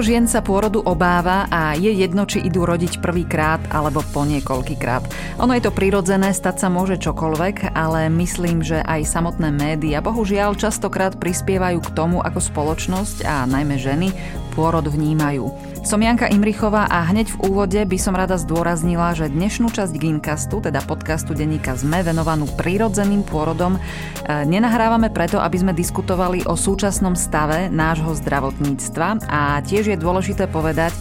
Žien sa pôrodu obáva a je jedno, či idú rodiť prvýkrát alebo po niekoľkýkrát. Ono je to prirodzené, stať sa môže čokoľvek, ale myslím, že aj samotné médiá bohužiaľ častokrát prispievajú k tomu, ako spoločnosť a najmä ženy pôrod vnímajú. Som Janka Imrichová a hneď v úvode by som rada zdôraznila, že dnešnú časť Ginkastu, teda podcastu denníka ZME, venovanú prírodzeným pôrodom, e, nenahrávame preto, aby sme diskutovali o súčasnom stave nášho zdravotníctva. A tiež je dôležité povedať,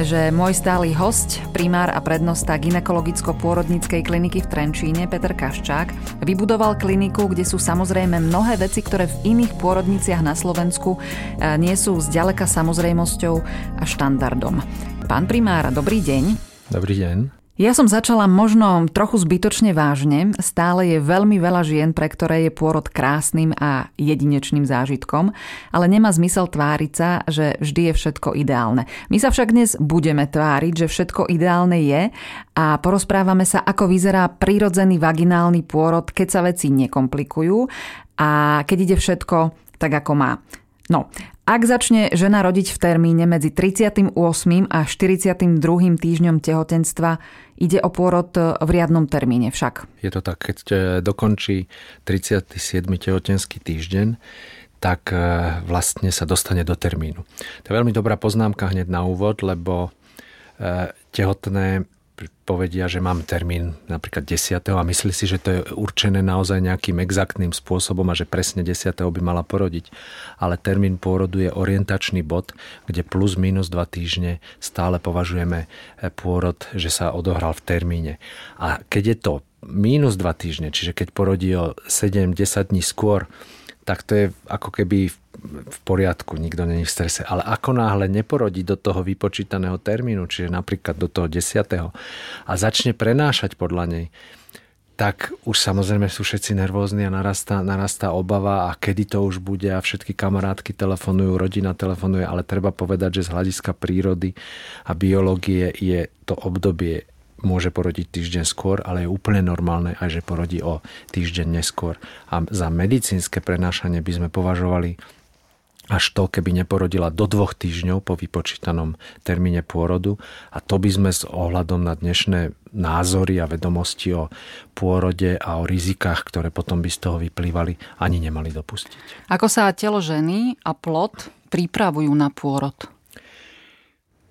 že môj stály host, primár a prednosta ginekologicko-pôrodníckej kliniky v Trenčíne, Peter Kaščák, vybudoval kliniku, kde sú samozrejme mnohé veci, ktoré v iných pôrodniciach na Slovensku e, nie sú zďaleka samozrejmosťou a štandardom. Pán primár, dobrý deň. Dobrý deň. Ja som začala možno trochu zbytočne vážne. Stále je veľmi veľa žien, pre ktoré je pôrod krásnym a jedinečným zážitkom, ale nemá zmysel tváriť sa, že vždy je všetko ideálne. My sa však dnes budeme tváriť, že všetko ideálne je a porozprávame sa, ako vyzerá prírodzený vaginálny pôrod, keď sa veci nekomplikujú a keď ide všetko tak, ako má. No, ak začne žena rodiť v termíne medzi 38. a 42. týždňom tehotenstva, ide o pôrod v riadnom termíne však. Je to tak, keď dokončí 37. tehotenský týždeň, tak e, vlastne sa dostane do termínu. To je veľmi dobrá poznámka hneď na úvod, lebo e, tehotné povedia, že mám termín napríklad 10. a myslí si, že to je určené naozaj nejakým exaktným spôsobom a že presne 10. by mala porodiť. Ale termín pôrodu je orientačný bod, kde plus minus 2 týždne stále považujeme eh, pôrod, že sa odohral v termíne. A keď je to minus 2 týždne, čiže keď porodí o 7-10 dní skôr, tak to je ako keby v poriadku, nikto není v strese. Ale ako náhle neporodí do toho vypočítaného termínu, čiže napríklad do toho 10. a začne prenášať podľa nej, tak už samozrejme sú všetci nervózni a narastá, narastá obava a kedy to už bude a všetky kamarátky telefonujú, rodina telefonuje, ale treba povedať, že z hľadiska prírody a biológie je to obdobie môže porodiť týždeň skôr, ale je úplne normálne aj, že porodí o týždeň neskôr. A za medicínske prenášanie by sme považovali až to, keby neporodila do dvoch týždňov po vypočítanom termíne pôrodu. A to by sme s ohľadom na dnešné názory a vedomosti o pôrode a o rizikách, ktoré potom by z toho vyplývali, ani nemali dopustiť. Ako sa telo ženy a plod pripravujú na pôrod?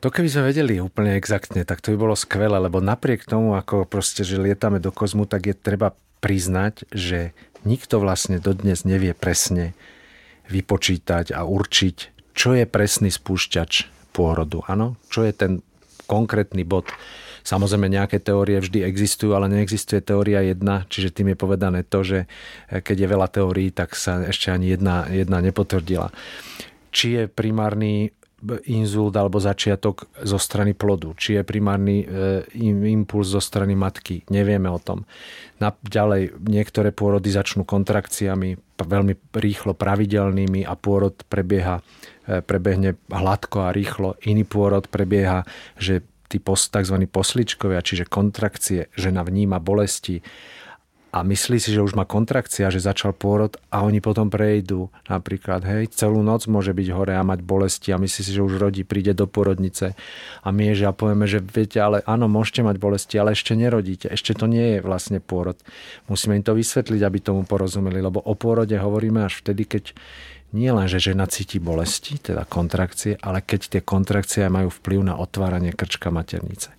To keby sme vedeli úplne exaktne, tak to by bolo skvelé, lebo napriek tomu, ako proste, že lietame do kozmu, tak je treba priznať, že nikto vlastne dodnes nevie presne vypočítať a určiť, čo je presný spúšťač pôrodu. Áno? Čo je ten konkrétny bod. Samozrejme, nejaké teórie vždy existujú, ale neexistuje teória jedna, čiže tým je povedané to, že keď je veľa teórií, tak sa ešte ani jedna, jedna nepotvrdila. Či je primárny inzult alebo začiatok zo strany plodu, či je primárny e, impuls zo strany matky, nevieme o tom. Na, ďalej, niektoré pôrody začnú kontrakciami, veľmi rýchlo pravidelnými a pôrod prebieha, e, prebehne hladko a rýchlo. Iný pôrod prebieha, že tí tzv. posličkovia, čiže kontrakcie, žena vníma bolesti, a myslí si, že už má kontrakcia, že začal pôrod a oni potom prejdú napríklad, hej, celú noc môže byť hore a mať bolesti a myslí si, že už rodí, príde do porodnice a my že a povieme, že viete, ale áno, môžete mať bolesti, ale ešte nerodíte, ešte to nie je vlastne pôrod. Musíme im to vysvetliť, aby tomu porozumeli, lebo o pôrode hovoríme až vtedy, keď nie len, že žena cíti bolesti, teda kontrakcie, ale keď tie kontrakcie majú vplyv na otváranie krčka maternice.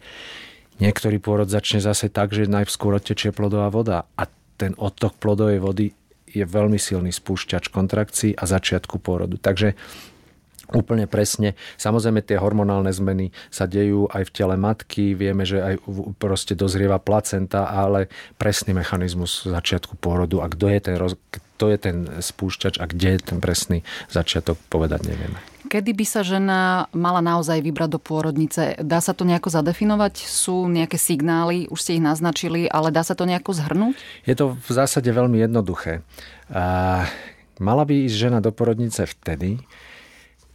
Niektorý pôrod začne zase tak, že najskôr odtečie plodová voda a ten odtok plodovej vody je veľmi silný spúšťač kontrakcií a začiatku pôrodu. Takže úplne presne. Samozrejme tie hormonálne zmeny sa dejú aj v tele matky, vieme, že aj proste dozrieva placenta, ale presný mechanizmus začiatku pôrodu a kto je ten, roz... kto je ten spúšťač a kde je ten presný začiatok, povedať nevieme. Kedy by sa žena mala naozaj vybrať do pôrodnice? Dá sa to nejako zadefinovať? Sú nejaké signály, už ste ich naznačili, ale dá sa to nejako zhrnúť? Je to v zásade veľmi jednoduché. Mala by ísť žena do porodnice vtedy,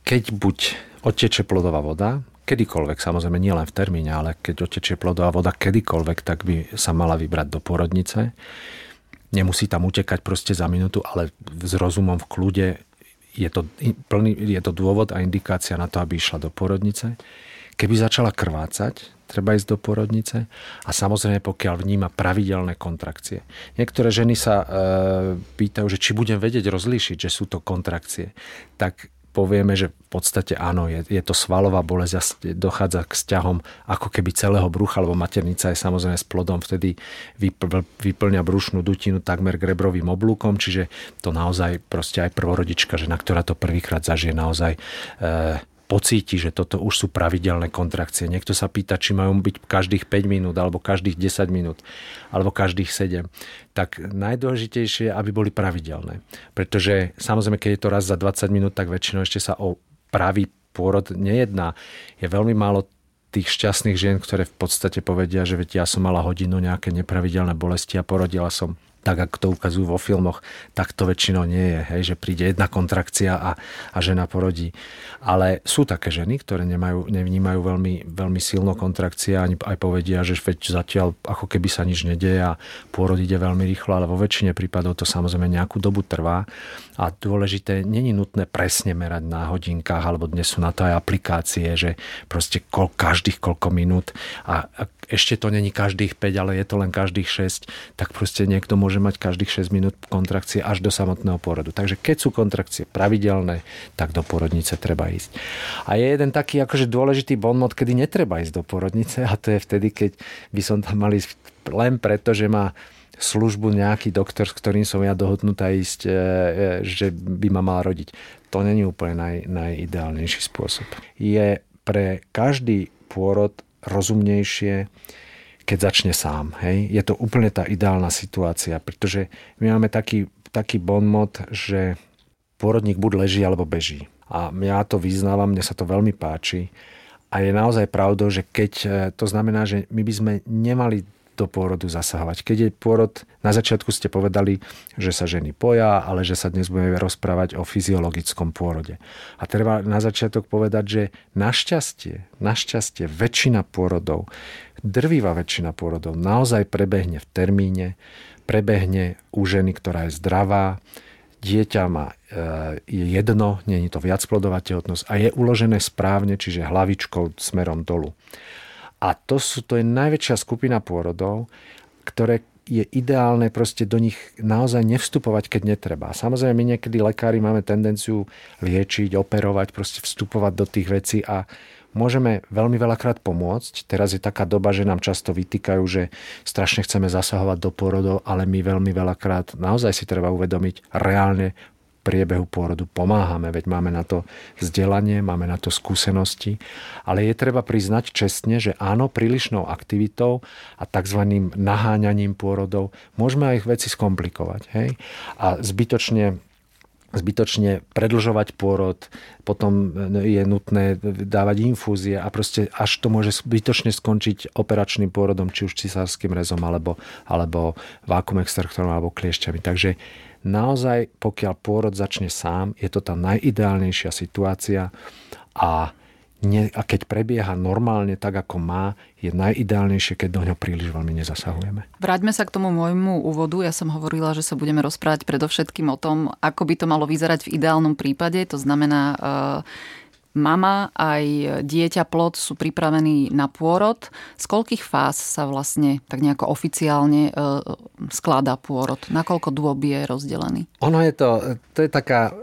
keď buď odteče plodová voda, kedykoľvek, samozrejme nie len v termíne, ale keď odtečie plodová voda kedykoľvek, tak by sa mala vybrať do porodnice. Nemusí tam utekať proste za minútu, ale s rozumom v kľude je to, plný, je to dôvod a indikácia na to, aby išla do porodnice. Keby začala krvácať, treba ísť do porodnice a samozrejme pokiaľ vníma pravidelné kontrakcie. Niektoré ženy sa e, pýtajú, že či budem vedieť rozlíšiť, že sú to kontrakcie. Tak povieme, že v podstate áno, je, je to svalová bolesť a dochádza k sťahom ako keby celého brucha, lebo maternica je samozrejme s plodom, vtedy vypl, vyplňa brušnú dutinu takmer grebrovým oblúkom, čiže to naozaj proste aj prvorodička, žena, ktorá to prvýkrát zažije, naozaj e, pocíti, že toto už sú pravidelné kontrakcie. Niekto sa pýta, či majú byť každých 5 minút, alebo každých 10 minút, alebo každých 7. Tak najdôležitejšie aby boli pravidelné. Pretože samozrejme, keď je to raz za 20 minút, tak väčšinou ešte sa o pravý pôrod nejedná. Je veľmi málo tých šťastných žien, ktoré v podstate povedia, že veď ja som mala hodinu nejaké nepravidelné bolesti a porodila som tak ako to ukazujú vo filmoch, tak to väčšinou nie je, hej, že príde jedna kontrakcia a, a žena porodí. Ale sú také ženy, ktoré nemajú, nevnímajú veľmi, veľmi silno kontrakcia, ani aj povedia, že veď zatiaľ ako keby sa nič nedieje a pôrod ide veľmi rýchlo, ale vo väčšine prípadov to samozrejme nejakú dobu trvá a dôležité, není nutné presne merať na hodinkách, alebo dnes sú na to aj aplikácie, že proste kol, každých koľko minút a, a ešte to není každých 5, ale je to len každých 6, tak proste niekto môže mať každých 6 minút kontrakcie až do samotného porodu. Takže keď sú kontrakcie pravidelné, tak do porodnice treba ísť. A je jeden taký akože dôležitý bonmot, kedy netreba ísť do porodnice a to je vtedy, keď by som tam mal ísť len preto, že má službu nejaký doktor, s ktorým som ja dohodnutá ísť, e, e, že by ma mal rodiť. To není úplne naj, najideálnejší spôsob. Je pre každý pôrod rozumnejšie, keď začne sám. Hej? Je to úplne tá ideálna situácia, pretože my máme taký, taký bonmot, že pôrodník buď leží alebo beží. A ja to vyznávam, mne sa to veľmi páči. A je naozaj pravdou, že keď e, to znamená, že my by sme nemali do pôrodu zasahovať. Keď je pôrod, na začiatku ste povedali, že sa ženy poja, ale že sa dnes budeme rozprávať o fyziologickom pôrode. A treba na začiatok povedať, že našťastie, našťastie väčšina pôrodov, drvivá väčšina pôrodov naozaj prebehne v termíne, prebehne u ženy, ktorá je zdravá, dieťa má, e, je jedno, nie je to viacplodová tehotnosť a je uložené správne, čiže hlavičkou smerom dolu. A to, sú, to je najväčšia skupina pôrodov, ktoré je ideálne proste do nich naozaj nevstupovať, keď netreba. Samozrejme, my niekedy lekári máme tendenciu liečiť, operovať, proste vstupovať do tých vecí a môžeme veľmi veľakrát pomôcť. Teraz je taká doba, že nám často vytýkajú, že strašne chceme zasahovať do pôrodov, ale my veľmi veľakrát naozaj si treba uvedomiť reálne priebehu pôrodu pomáhame, veď máme na to vzdelanie, máme na to skúsenosti, ale je treba priznať čestne, že áno, prílišnou aktivitou a tzv. naháňaním pôrodov môžeme aj veci skomplikovať. Hej? A zbytočne zbytočne predlžovať pôrod, potom je nutné dávať infúzie a proste až to môže zbytočne skončiť operačným pôrodom, či už cisárským rezom, alebo, alebo vákum extraktorom, alebo kliešťami. Takže naozaj, pokiaľ pôrod začne sám, je to tá najideálnejšia situácia a ne, a keď prebieha normálne tak, ako má, je najideálnejšie, keď do ňo príliš veľmi nezasahujeme. Vráťme sa k tomu môjmu úvodu. Ja som hovorila, že sa budeme rozprávať predovšetkým o tom, ako by to malo vyzerať v ideálnom prípade. To znamená, uh, mama aj dieťa plod sú pripravení na pôrod. Z koľkých fáz sa vlastne tak nejako oficiálne e, skladá pôrod? Na koľko dôb je rozdelený? Ono je to, to je taká e,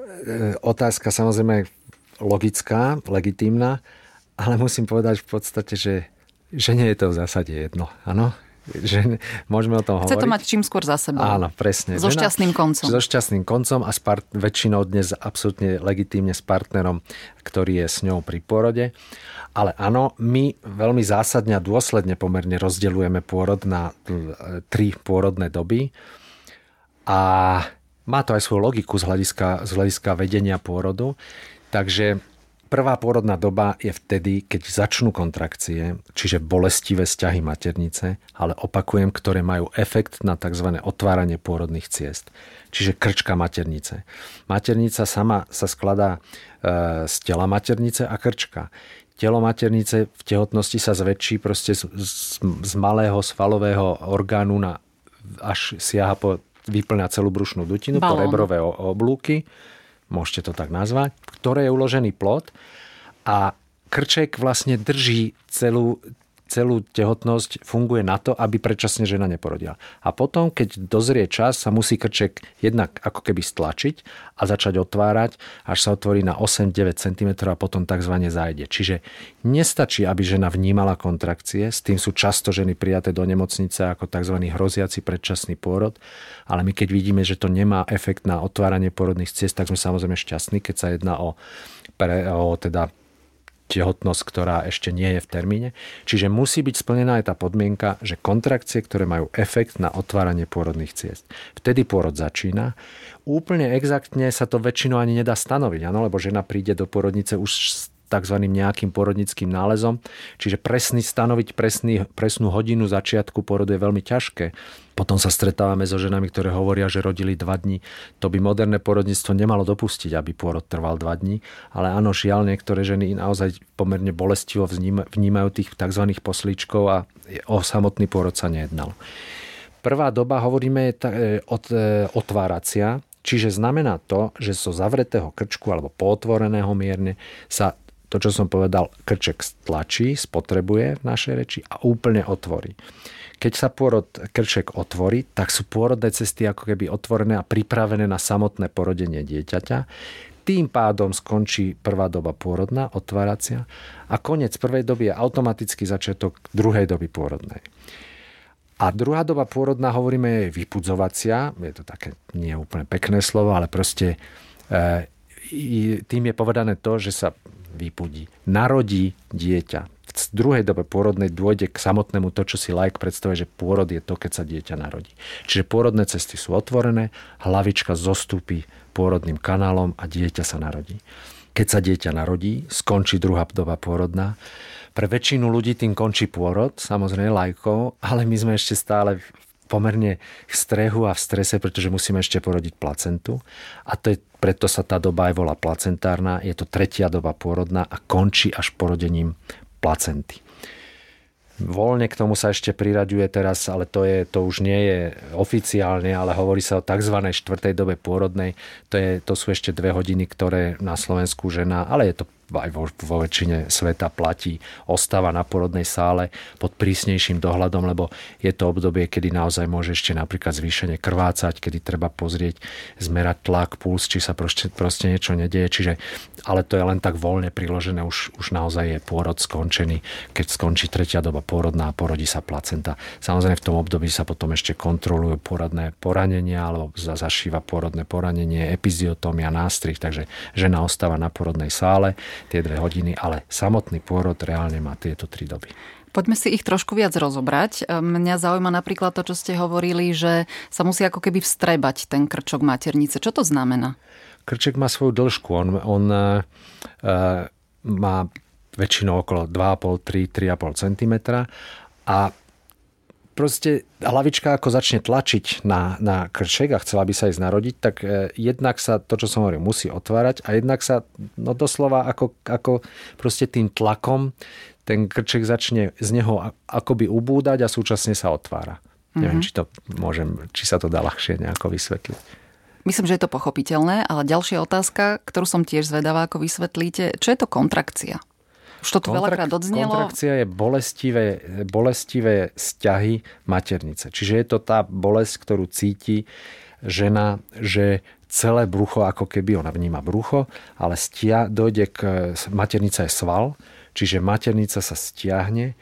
otázka samozrejme logická, legitímna, ale musím povedať v podstate, že, že nie je to v zásade jedno. Áno, že môžeme o tom Chce hovoriť. to mať čím skôr za sebou. Áno, presne. So šťastným koncom. So šťastným koncom a s part- väčšinou dnes absolútne legitímne s partnerom, ktorý je s ňou pri porode. Ale áno, my veľmi zásadne a dôsledne pomerne rozdeľujeme pôrod na tri pôrodné doby. A má to aj svoju logiku z hľadiska, z hľadiska vedenia pôrodu. Takže Prvá pôrodná doba je vtedy, keď začnú kontrakcie, čiže bolestivé vzťahy maternice, ale opakujem, ktoré majú efekt na tzv. otváranie pôrodných ciest. Čiže krčka maternice. Maternica sama sa skladá e, z tela maternice a krčka. Telo maternice v tehotnosti sa zväčší proste z, z, z malého svalového orgánu na až siaha po, vyplňa celú brušnú dutinu, Balón. po rebrové oblúky môžete to tak nazvať, v ktorej je uložený plod a krček vlastne drží celú, celú tehotnosť funguje na to, aby predčasne žena neporodila. A potom, keď dozrie čas, sa musí krček jednak ako keby stlačiť a začať otvárať, až sa otvorí na 8-9 cm a potom tzv. zajde. Čiže nestačí, aby žena vnímala kontrakcie, s tým sú často ženy prijaté do nemocnice ako tzv. hroziaci predčasný pôrod, ale my keď vidíme, že to nemá efekt na otváranie porodných ciest, tak sme samozrejme šťastní, keď sa jedná o, pre, o teda tehotnosť, ktorá ešte nie je v termíne. Čiže musí byť splnená aj tá podmienka, že kontrakcie, ktoré majú efekt na otváranie pôrodných ciest. Vtedy pôrod začína. Úplne exaktne sa to väčšinou ani nedá stanoviť, ano? lebo žena príde do pôrodnice už tzv. nejakým porodnickým nálezom. Čiže presný, stanoviť presný, presnú hodinu začiatku porodu je veľmi ťažké. Potom sa stretávame so ženami, ktoré hovoria, že rodili dva dní. To by moderné porodníctvo nemalo dopustiť, aby pôrod trval dva dní. Ale áno, žiaľ, niektoré ženy naozaj pomerne bolestivo vnímajú tých tzv. poslíčkov a o samotný pôrod sa nejednalo. Prvá doba, hovoríme, je od, e, otváracia, Čiže znamená to, že zo zavretého krčku alebo potvoreného mierne sa to, čo som povedal, krček stlačí, spotrebuje v našej reči a úplne otvorí. Keď sa pôrod krček otvorí, tak sú pôrodné cesty ako keby otvorené a pripravené na samotné porodenie dieťaťa. Tým pádom skončí prvá doba pôrodná, otváracia a koniec prvej doby je automaticky začiatok druhej doby pôrodnej. A druhá doba pôrodná, hovoríme, je vypudzovacia. Je to také nie úplne pekné slovo, ale proste e, tým je povedané to, že sa vypudí. Narodí dieťa. V druhej dobe pôrodnej dôjde k samotnému to, čo si lajk predstavuje, že pôrod je to, keď sa dieťa narodí. Čiže pôrodné cesty sú otvorené, hlavička zostúpi pôrodným kanálom a dieťa sa narodí. Keď sa dieťa narodí, skončí druhá doba pôrodná. Pre väčšinu ľudí tým končí pôrod, samozrejme lajkov, ale my sme ešte stále pomerne v strehu a v strese, pretože musíme ešte porodiť placentu. A to je, preto sa tá doba aj volá placentárna. Je to tretia doba pôrodná a končí až porodením placenty. Voľne k tomu sa ešte priraďuje teraz, ale to, je, to už nie je oficiálne, ale hovorí sa o tzv. štvrtej dobe pôrodnej. To, je, to sú ešte dve hodiny, ktoré na Slovensku žena, ale je to aj vo, vo väčšine sveta platí, ostáva na porodnej sále pod prísnejším dohľadom, lebo je to obdobie, kedy naozaj môže ešte napríklad zvýšenie krvácať, kedy treba pozrieť, zmerať tlak, puls, či sa proste, proste niečo nedieje. Čiže, ale to je len tak voľne priložené, už, už naozaj je pôrod skončený, keď skončí tretia doba pôrodná a porodí sa placenta. Samozrejme v tom období sa potom ešte kontrolujú poradné poranenia alebo zašíva pôrodné poranenie, epiziotómia, nástrih, takže žena ostáva na porodnej sále tie dve hodiny, ale samotný pôrod reálne má tieto tri doby. Poďme si ich trošku viac rozobrať. Mňa zaujíma napríklad to, čo ste hovorili, že sa musí ako keby vstrebať ten krčok maternice. Čo to znamená? Krček má svoju dĺžku. On, on uh, má väčšinou okolo 2,5, 3, 3,5 cm a proste hlavička ako začne tlačiť na, na krček a chcela by sa ísť narodiť, tak e, jednak sa to, čo som hovoril, musí otvárať a jednak sa no doslova ako, ako proste tým tlakom ten krček začne z neho akoby ubúdať a súčasne sa otvára. Mm-hmm. Neviem, či, to môžem, či sa to dá ľahšie nejako vysvetliť. Myslím, že je to pochopiteľné, ale ďalšia otázka, ktorú som tiež zvedavá, ako vysvetlíte, čo je to kontrakcia? Už to tu Kontrak- veľakrát odznelo. Kontrakcia je bolestivé, bolestivé vzťahy maternice. Čiže je to tá bolesť, ktorú cíti žena, že celé brucho, ako keby ona vníma brucho, ale stia, dojde k... Maternica je sval, čiže maternica sa stiahne.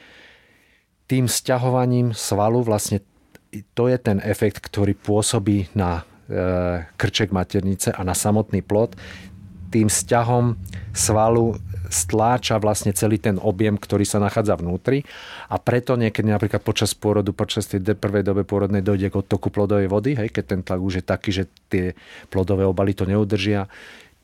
Tým stiahovaním svalu vlastne to je ten efekt, ktorý pôsobí na krček maternice a na samotný plod. Tým sťahom svalu stláča vlastne celý ten objem, ktorý sa nachádza vnútri a preto niekedy napríklad počas pôrodu, počas tej prvej dobe pôrodnej dojde k odtoku plodovej vody, hej, keď ten tlak už je taký, že tie plodové obaly to neudržia.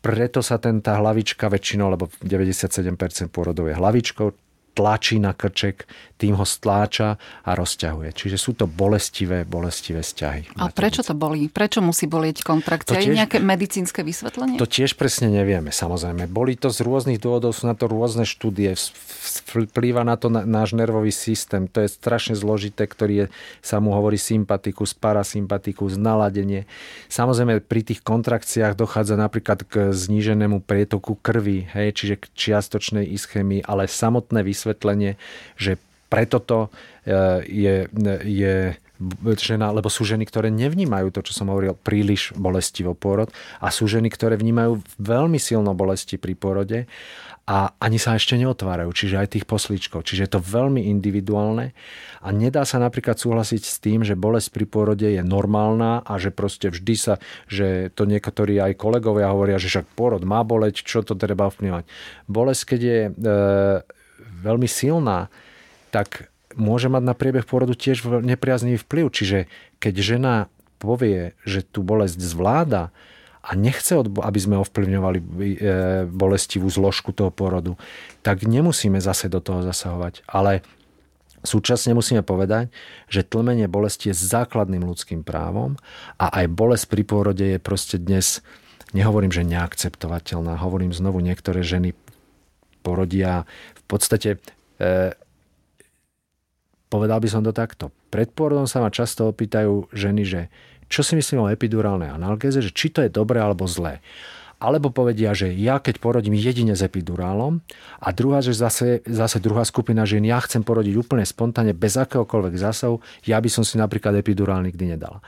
Preto sa ten, tá hlavička väčšinou, lebo 97% pôrodov je hlavičkou, tlačí na krček, tým ho stláča a rozťahuje. Čiže sú to bolestivé, bolestivé vzťahy. A prečo to bolí? Prečo musí bolieť kontrakcia? Je nejaké medicínske vysvetlenie? To tiež presne nevieme, samozrejme. Boli to z rôznych dôvodov, sú na to rôzne štúdie, vplýva na to náš nervový systém. To je strašne zložité, ktorý je, sa mu hovorí sympatikus, parasympatikus, naladenie. Samozrejme, pri tých kontrakciách dochádza napríklad k zníženému prietoku krvi, hej, čiže k čiastočnej ischémii, ale samotné vysvetlenie vysvetlenie, že preto to e, je, je žena, lebo sú ženy, ktoré nevnímajú to, čo som hovoril, príliš bolestivo pôrod a sú ženy, ktoré vnímajú veľmi silno bolesti pri pôrode a ani sa ešte neotvárajú, čiže aj tých poslíčkov. Čiže je to veľmi individuálne a nedá sa napríklad súhlasiť s tým, že bolesť pri pôrode je normálna a že proste vždy sa, že to niektorí aj kolegovia hovoria, že však pôrod má boleť, čo to treba vplyvať. Bolesť, keď je e, veľmi silná, tak môže mať na priebeh pôrodu tiež nepriaznivý vplyv. Čiže keď žena povie, že tú bolesť zvláda a nechce, aby sme ovplyvňovali e, bolestivú zložku toho pôrodu, tak nemusíme zase do toho zasahovať. Ale Súčasne musíme povedať, že tlmenie bolesti je základným ľudským právom a aj bolesť pri pôrode je proste dnes, nehovorím, že neakceptovateľná, hovorím znovu, niektoré ženy porodia podstate e, povedal by som to takto. Pred pôrodom sa ma často opýtajú ženy, že čo si myslím o epidurálnej analgéze, že či to je dobré alebo zlé. Alebo povedia, že ja keď porodím jedine s epidurálom a druhá, že zase, zase druhá skupina žien, ja chcem porodiť úplne spontánne, bez akéhokoľvek zásahu, ja by som si napríklad epidurál nikdy nedala.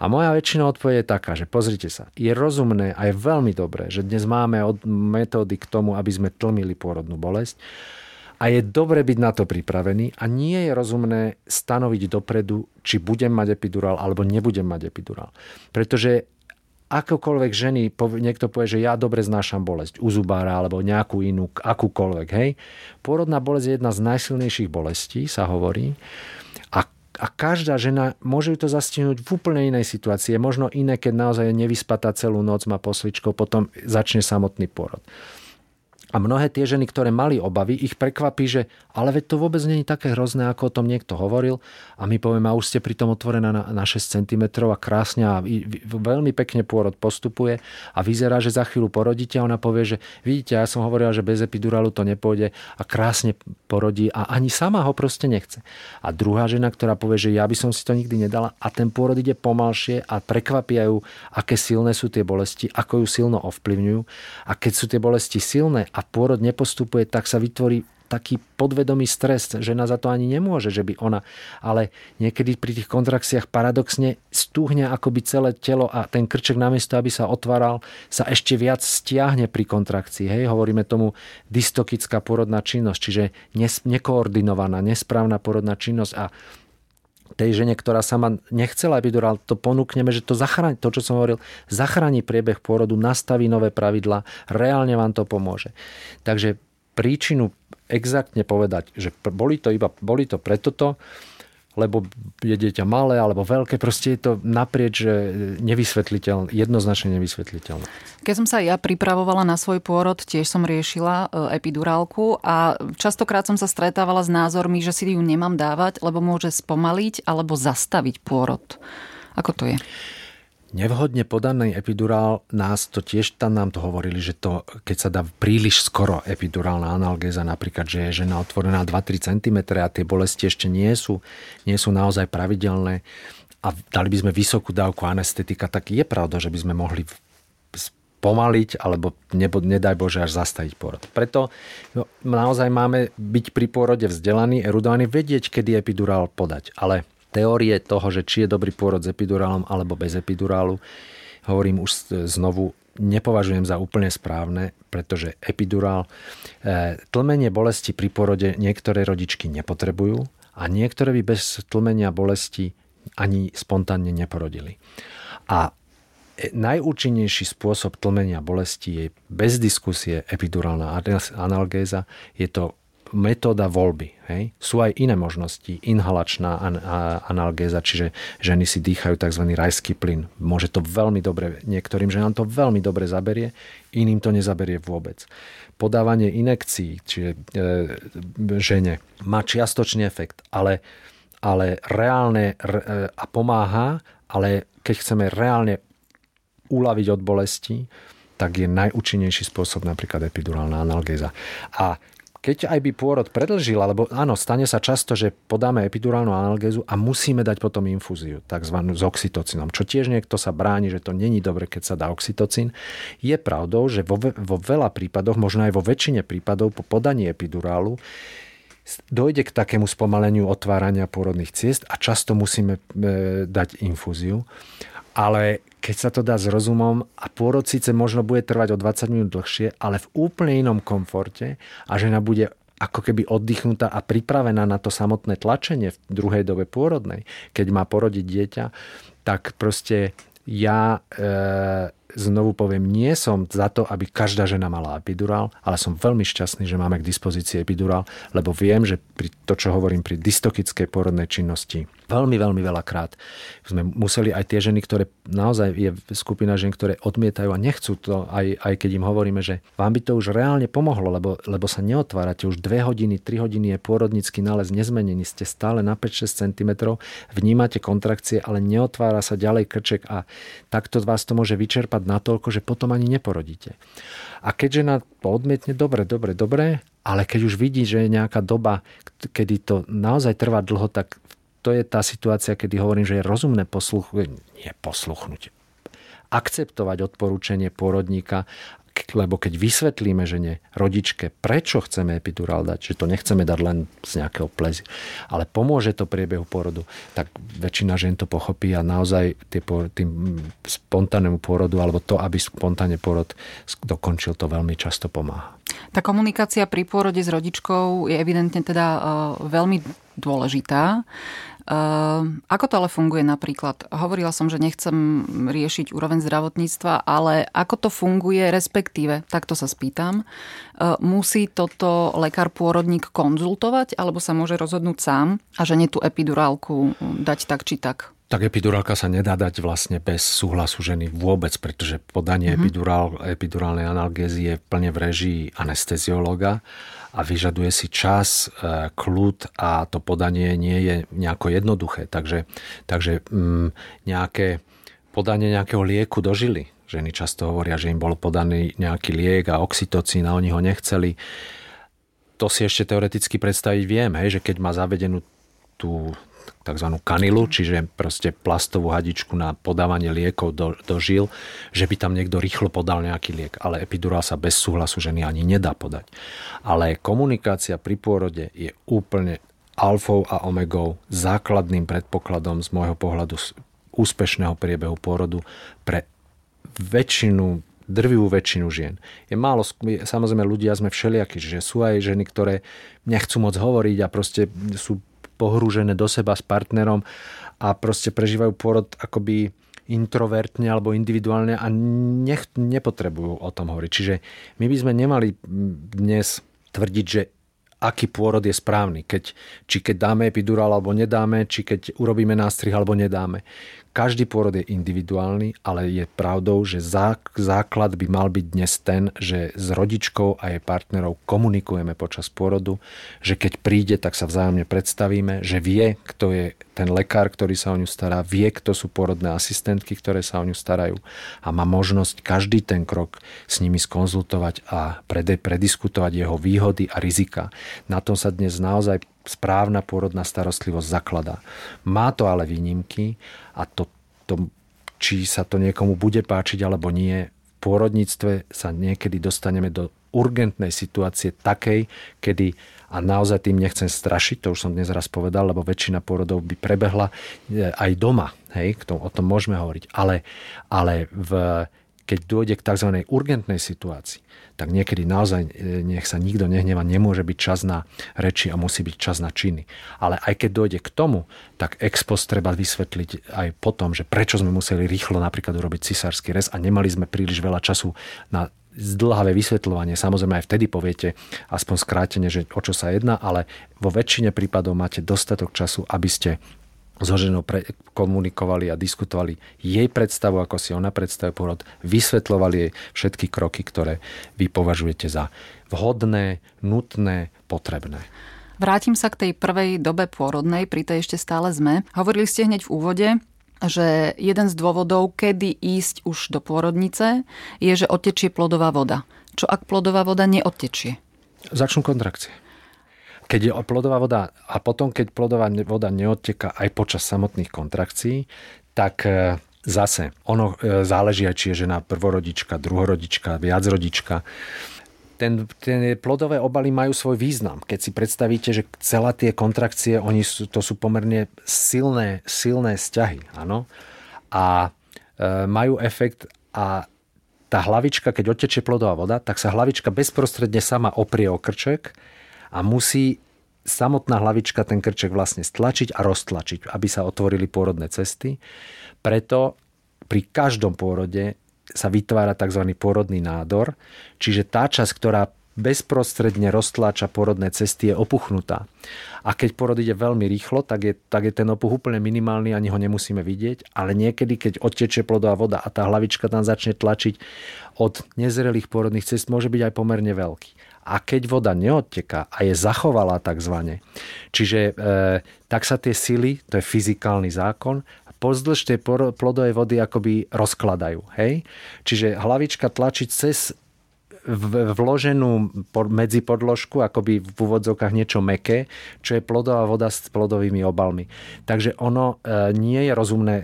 A moja väčšina odpoveď je taká, že pozrite sa, je rozumné a je veľmi dobré, že dnes máme metódy k tomu, aby sme tlmili pôrodnú bolesť a je dobre byť na to pripravený a nie je rozumné stanoviť dopredu, či budem mať epidurál alebo nebudem mať epidurál. Pretože akokoľvek ženy, niekto povie, že ja dobre znášam bolesť u zubára alebo nejakú inú, akúkoľvek, hej. Pôrodná bolesť je jedna z najsilnejších bolestí, sa hovorí a každá žena môže ju to zastihnúť v úplne inej situácii. Možno iné, keď naozaj je nevyspatá celú noc, má posličko, potom začne samotný porod. A mnohé tie ženy, ktoré mali obavy, ich prekvapí, že ale veď to vôbec nie je také hrozné, ako o tom niekto hovoril. A my povieme, a už ste pritom otvorená na, na 6 cm a krásne a veľmi pekne pôrod postupuje a vyzerá, že za chvíľu porodíte a ona povie, že vidíte, ja som hovorila, že bez epidurálu to nepôjde a krásne porodí a ani sama ho proste nechce. A druhá žena, ktorá povie, že ja by som si to nikdy nedala a ten pôrod ide pomalšie a prekvapia ju, aké silné sú tie bolesti, ako ju silno ovplyvňujú. A keď sú tie bolesti silné a a pôrod nepostupuje, tak sa vytvorí taký podvedomý stres. Žena za to ani nemôže, že by ona. Ale niekedy pri tých kontrakciách paradoxne stúhne akoby celé telo a ten krček namiesto, aby sa otváral, sa ešte viac stiahne pri kontrakcii. Hej, hovoríme tomu dystokická porodná činnosť, čiže nekoordinovaná, nesprávna porodná činnosť a tej žene, ktorá sama nechcela epidurál, to ponúkneme, že to zachráni, to, čo som hovoril, zachráni priebeh pôrodu, nastaví nové pravidla, reálne vám to pomôže. Takže príčinu exaktne povedať, že boli to iba, boli to preto to, lebo je dieťa malé alebo veľké, proste je to naprieč nevysvetliteľné, jednoznačne nevysvetliteľné. Keď som sa ja pripravovala na svoj pôrod, tiež som riešila e, epidurálku a častokrát som sa stretávala s názormi, že si ju nemám dávať, lebo môže spomaliť alebo zastaviť pôrod. Ako to je? Nevhodne podaný epidurál, nás to tiež tam nám to hovorili, že to, keď sa dá príliš skoro epidurálna analgéza, napríklad, že je žena otvorená 2-3 cm a tie bolesti ešte nie sú, nie sú naozaj pravidelné a dali by sme vysokú dávku anestetika, tak je pravda, že by sme mohli pomaliť alebo nebo, nedaj Bože až zastaviť pôrod. Preto no, naozaj máme byť pri pôrode vzdelaní, erudovaní, vedieť, kedy epidurál podať. Ale teórie toho, že či je dobrý pôrod s epidurálom alebo bez epidurálu, hovorím už znovu, nepovažujem za úplne správne, pretože epidurál, e, tlmenie bolesti pri porode niektoré rodičky nepotrebujú a niektoré by bez tlmenia bolesti ani spontánne neporodili. A e, najúčinnejší spôsob tlmenia bolesti je bez diskusie epidurálna analgéza. Je to metóda voľby. Hej. Sú aj iné možnosti. Inhalačná analgéza, čiže ženy si dýchajú tzv. rajský plyn. Môže to veľmi dobre, niektorým ženám to veľmi dobre zaberie, iným to nezaberie vôbec. Podávanie inekcií, čiže e, žene, má čiastočný efekt, ale, ale reálne re, a pomáha, ale keď chceme reálne uľaviť od bolesti, tak je najúčinnejší spôsob napríklad epidurálna analgéza. A keď aj by pôrod predlžil, alebo áno, stane sa často, že podáme epidurálnu analgézu a musíme dať potom infúziu, takzvanú s oxytocinom, čo tiež niekto sa bráni, že to není dobre, keď sa dá oxytocín. Je pravdou, že vo, vo veľa prípadoch, možno aj vo väčšine prípadov po podaní epidurálu dojde k takému spomaleniu otvárania pôrodných ciest a často musíme e, dať infúziu. Ale keď sa to dá s rozumom a pôrod síce možno bude trvať o 20 minút dlhšie, ale v úplne inom komforte a žena bude ako keby oddychnutá a pripravená na to samotné tlačenie v druhej dobe pôrodnej, keď má porodiť dieťa, tak proste ja e, znovu poviem, nie som za to, aby každá žena mala epidurál, ale som veľmi šťastný, že máme k dispozícii epidurál, lebo viem, že pri to, čo hovorím pri dystokickej porodnej činnosti, veľmi, veľmi veľakrát sme museli aj tie ženy, ktoré naozaj je skupina žen, ktoré odmietajú a nechcú to, aj, aj keď im hovoríme, že vám by to už reálne pomohlo, lebo, lebo sa neotvárate už 2 hodiny, 3 hodiny je pôrodnický nález nezmenený, ste stále na 5-6 cm, vnímate kontrakcie, ale neotvára sa ďalej krček a takto vás to môže vyčerpať na natoľko, že potom ani neporodíte. A keď žena to odmietne, dobre, dobre, dobre, ale keď už vidí, že je nejaká doba, kedy to naozaj trvá dlho, tak to je tá situácia, kedy hovorím, že je rozumné posluchnúť, nie posluchnúť, akceptovať odporúčanie pôrodníka lebo keď vysvetlíme žene, rodičke, prečo chceme epidurál dať, že to nechceme dať len z nejakého plezi, ale pomôže to priebehu porodu, tak väčšina žien to pochopí a naozaj tým spontánnemu porodu alebo to, aby spontánne porod dokončil, to veľmi často pomáha. Tá komunikácia pri pôrode s rodičkou je evidentne teda e, veľmi dôležitá. Ehm, ako to ale funguje napríklad? Hovorila som, že nechcem riešiť úroveň zdravotníctva, ale ako to funguje, respektíve, takto sa spýtam, ehm, musí toto lekár pôrodník konzultovať, alebo sa môže rozhodnúť sám a že nie tú epidurálku dať tak či tak? Tak epidurálka sa nedá dať vlastne bez súhlasu ženy vôbec, pretože podanie mm-hmm. epidurál, epidurálnej analgézie je plne v režii anesteziológa a vyžaduje si čas, e, kľud a to podanie nie je nejako jednoduché. Takže, takže mm, nejaké podanie nejakého lieku do žily. Ženy často hovoria, že im bol podaný nejaký liek a oxytocín a oni ho nechceli. To si ešte teoreticky predstaviť viem, hej, že keď má zavedenú tú tzv. kanilu, čiže proste plastovú hadičku na podávanie liekov do, do žil, že by tam niekto rýchlo podal nejaký liek. Ale epidurál sa bez súhlasu ženy ani nedá podať. Ale komunikácia pri pôrode je úplne alfou a omegou, základným predpokladom z môjho pohľadu úspešného priebehu pôrodu pre väčšinu drvivú väčšinu žien. Je málo, samozrejme ľudia sme všelijakí, že sú aj ženy, ktoré nechcú moc hovoriť a proste sú pohrúžené do seba s partnerom a proste prežívajú pôrod akoby introvertne alebo individuálne a nech, nepotrebujú o tom hovoriť. Čiže my by sme nemali dnes tvrdiť, že aký pôrod je správny. Keď, či keď dáme epidurál alebo nedáme, či keď urobíme nástrih alebo nedáme. Každý pôrod je individuálny, ale je pravdou, že základ by mal byť dnes ten, že s rodičkou a jej partnerov komunikujeme počas pôrodu, že keď príde, tak sa vzájomne predstavíme, že vie, kto je ten lekár, ktorý sa o ňu stará, vie, kto sú porodné asistentky, ktoré sa o ňu starajú a má možnosť každý ten krok s nimi skonzultovať a prediskutovať jeho výhody a rizika. Na tom sa dnes naozaj správna pôrodná starostlivosť zakladá. Má to ale výnimky a to, to, či sa to niekomu bude páčiť alebo nie, v pôrodníctve sa niekedy dostaneme do urgentnej situácie takej, kedy a naozaj tým nechcem strašiť, to už som dnes raz povedal, lebo väčšina pôrodov by prebehla e, aj doma, hej, o tom môžeme hovoriť, ale, ale v, keď dôjde k tzv. urgentnej situácii, tak niekedy naozaj, e, nech sa nikto nehneva, nemôže byť čas na reči a musí byť čas na činy. Ale aj keď dojde k tomu, tak ex post treba vysvetliť aj potom, že prečo sme museli rýchlo napríklad urobiť cisársky rez a nemali sme príliš veľa času na zdlhavé vysvetľovanie. Samozrejme aj vtedy poviete aspoň skrátene, že o čo sa jedná, ale vo väčšine prípadov máte dostatok času, aby ste so ženou pre, komunikovali a diskutovali jej predstavu, ako si ona predstavuje porod, vysvetľovali jej všetky kroky, ktoré vy považujete za vhodné, nutné, potrebné. Vrátim sa k tej prvej dobe pôrodnej, pri tej ešte stále sme. Hovorili ste hneď v úvode, že jeden z dôvodov, kedy ísť už do pôrodnice, je, že odtečie plodová voda. Čo ak plodová voda neodtečie? Začnú kontrakcie keď je plodová voda a potom, keď plodová voda neodteka aj počas samotných kontrakcií, tak e, zase ono e, záleží aj, či je žena prvorodička, druhorodička, viacrodička. Ten, ten plodové obaly majú svoj význam. Keď si predstavíte, že celá tie kontrakcie, oni sú, to sú pomerne silné, silné vzťahy. Áno? A e, majú efekt a tá hlavička, keď odtečie plodová voda, tak sa hlavička bezprostredne sama oprie o krček a musí samotná hlavička ten krček vlastne stlačiť a roztlačiť, aby sa otvorili pôrodné cesty. Preto pri každom pôrode sa vytvára tzv. pôrodný nádor, čiže tá časť, ktorá bezprostredne roztláča porodné cesty je opuchnutá. A keď porod ide veľmi rýchlo, tak je, tak je ten opuch úplne minimálny, ani ho nemusíme vidieť, ale niekedy, keď odteče plodová voda a tá hlavička tam začne tlačiť od nezrelých porodných cest, môže byť aj pomerne veľký a keď voda neodteká a je zachovalá takzvané, čiže e, tak sa tie sily, to je fyzikálny zákon, pozdĺž tej plodovej vody akoby rozkladajú. Hej? Čiže hlavička tlačí cez vloženú medzi podložku, akoby v úvodzovkách niečo meké, čo je plodová voda s plodovými obalmi. Takže ono e, nie je rozumné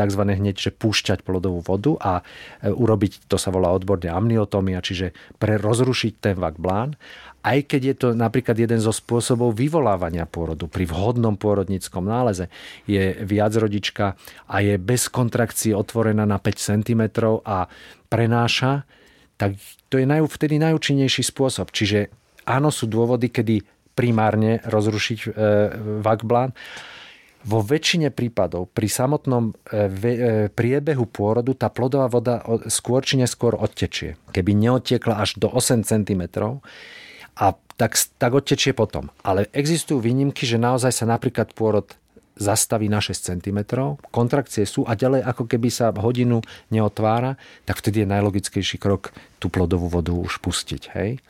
tzv. hneď, že púšťať plodovú vodu a e, urobiť, to sa volá odborne amniotomia, čiže pre rozrušiť ten vakblán aj keď je to napríklad jeden zo spôsobov vyvolávania pôrodu. Pri vhodnom pôrodnickom náleze je viacrodička a je bez kontrakcie otvorená na 5 cm a prenáša, tak to je naj, vtedy najúčinnejší spôsob. Čiže áno, sú dôvody, kedy primárne rozrušiť e, vakblán, vo väčšine prípadov pri samotnom e, e, priebehu pôrodu tá plodová voda skôr či neskôr odtečie. Keby neodtiekla až do 8 cm, a tak, tak odtečie potom. Ale existujú výnimky, že naozaj sa napríklad pôrod zastaví na 6 cm, kontrakcie sú a ďalej ako keby sa hodinu neotvára, tak vtedy je najlogickejší krok tú plodovú vodu už pustiť. Hej?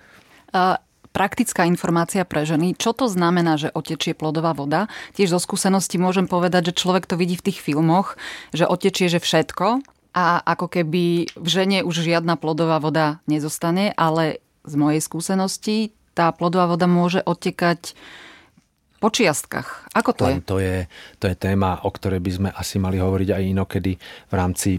Praktická informácia pre ženy. Čo to znamená, že otečie plodová voda? Tiež zo skúsenosti môžem povedať, že človek to vidí v tých filmoch, že otečie, že všetko a ako keby v žene už žiadna plodová voda nezostane, ale z mojej skúsenosti tá plodová voda môže odtekať po čiastkách. Ako to Len je? To je? To je téma, o ktorej by sme asi mali hovoriť aj inokedy v rámci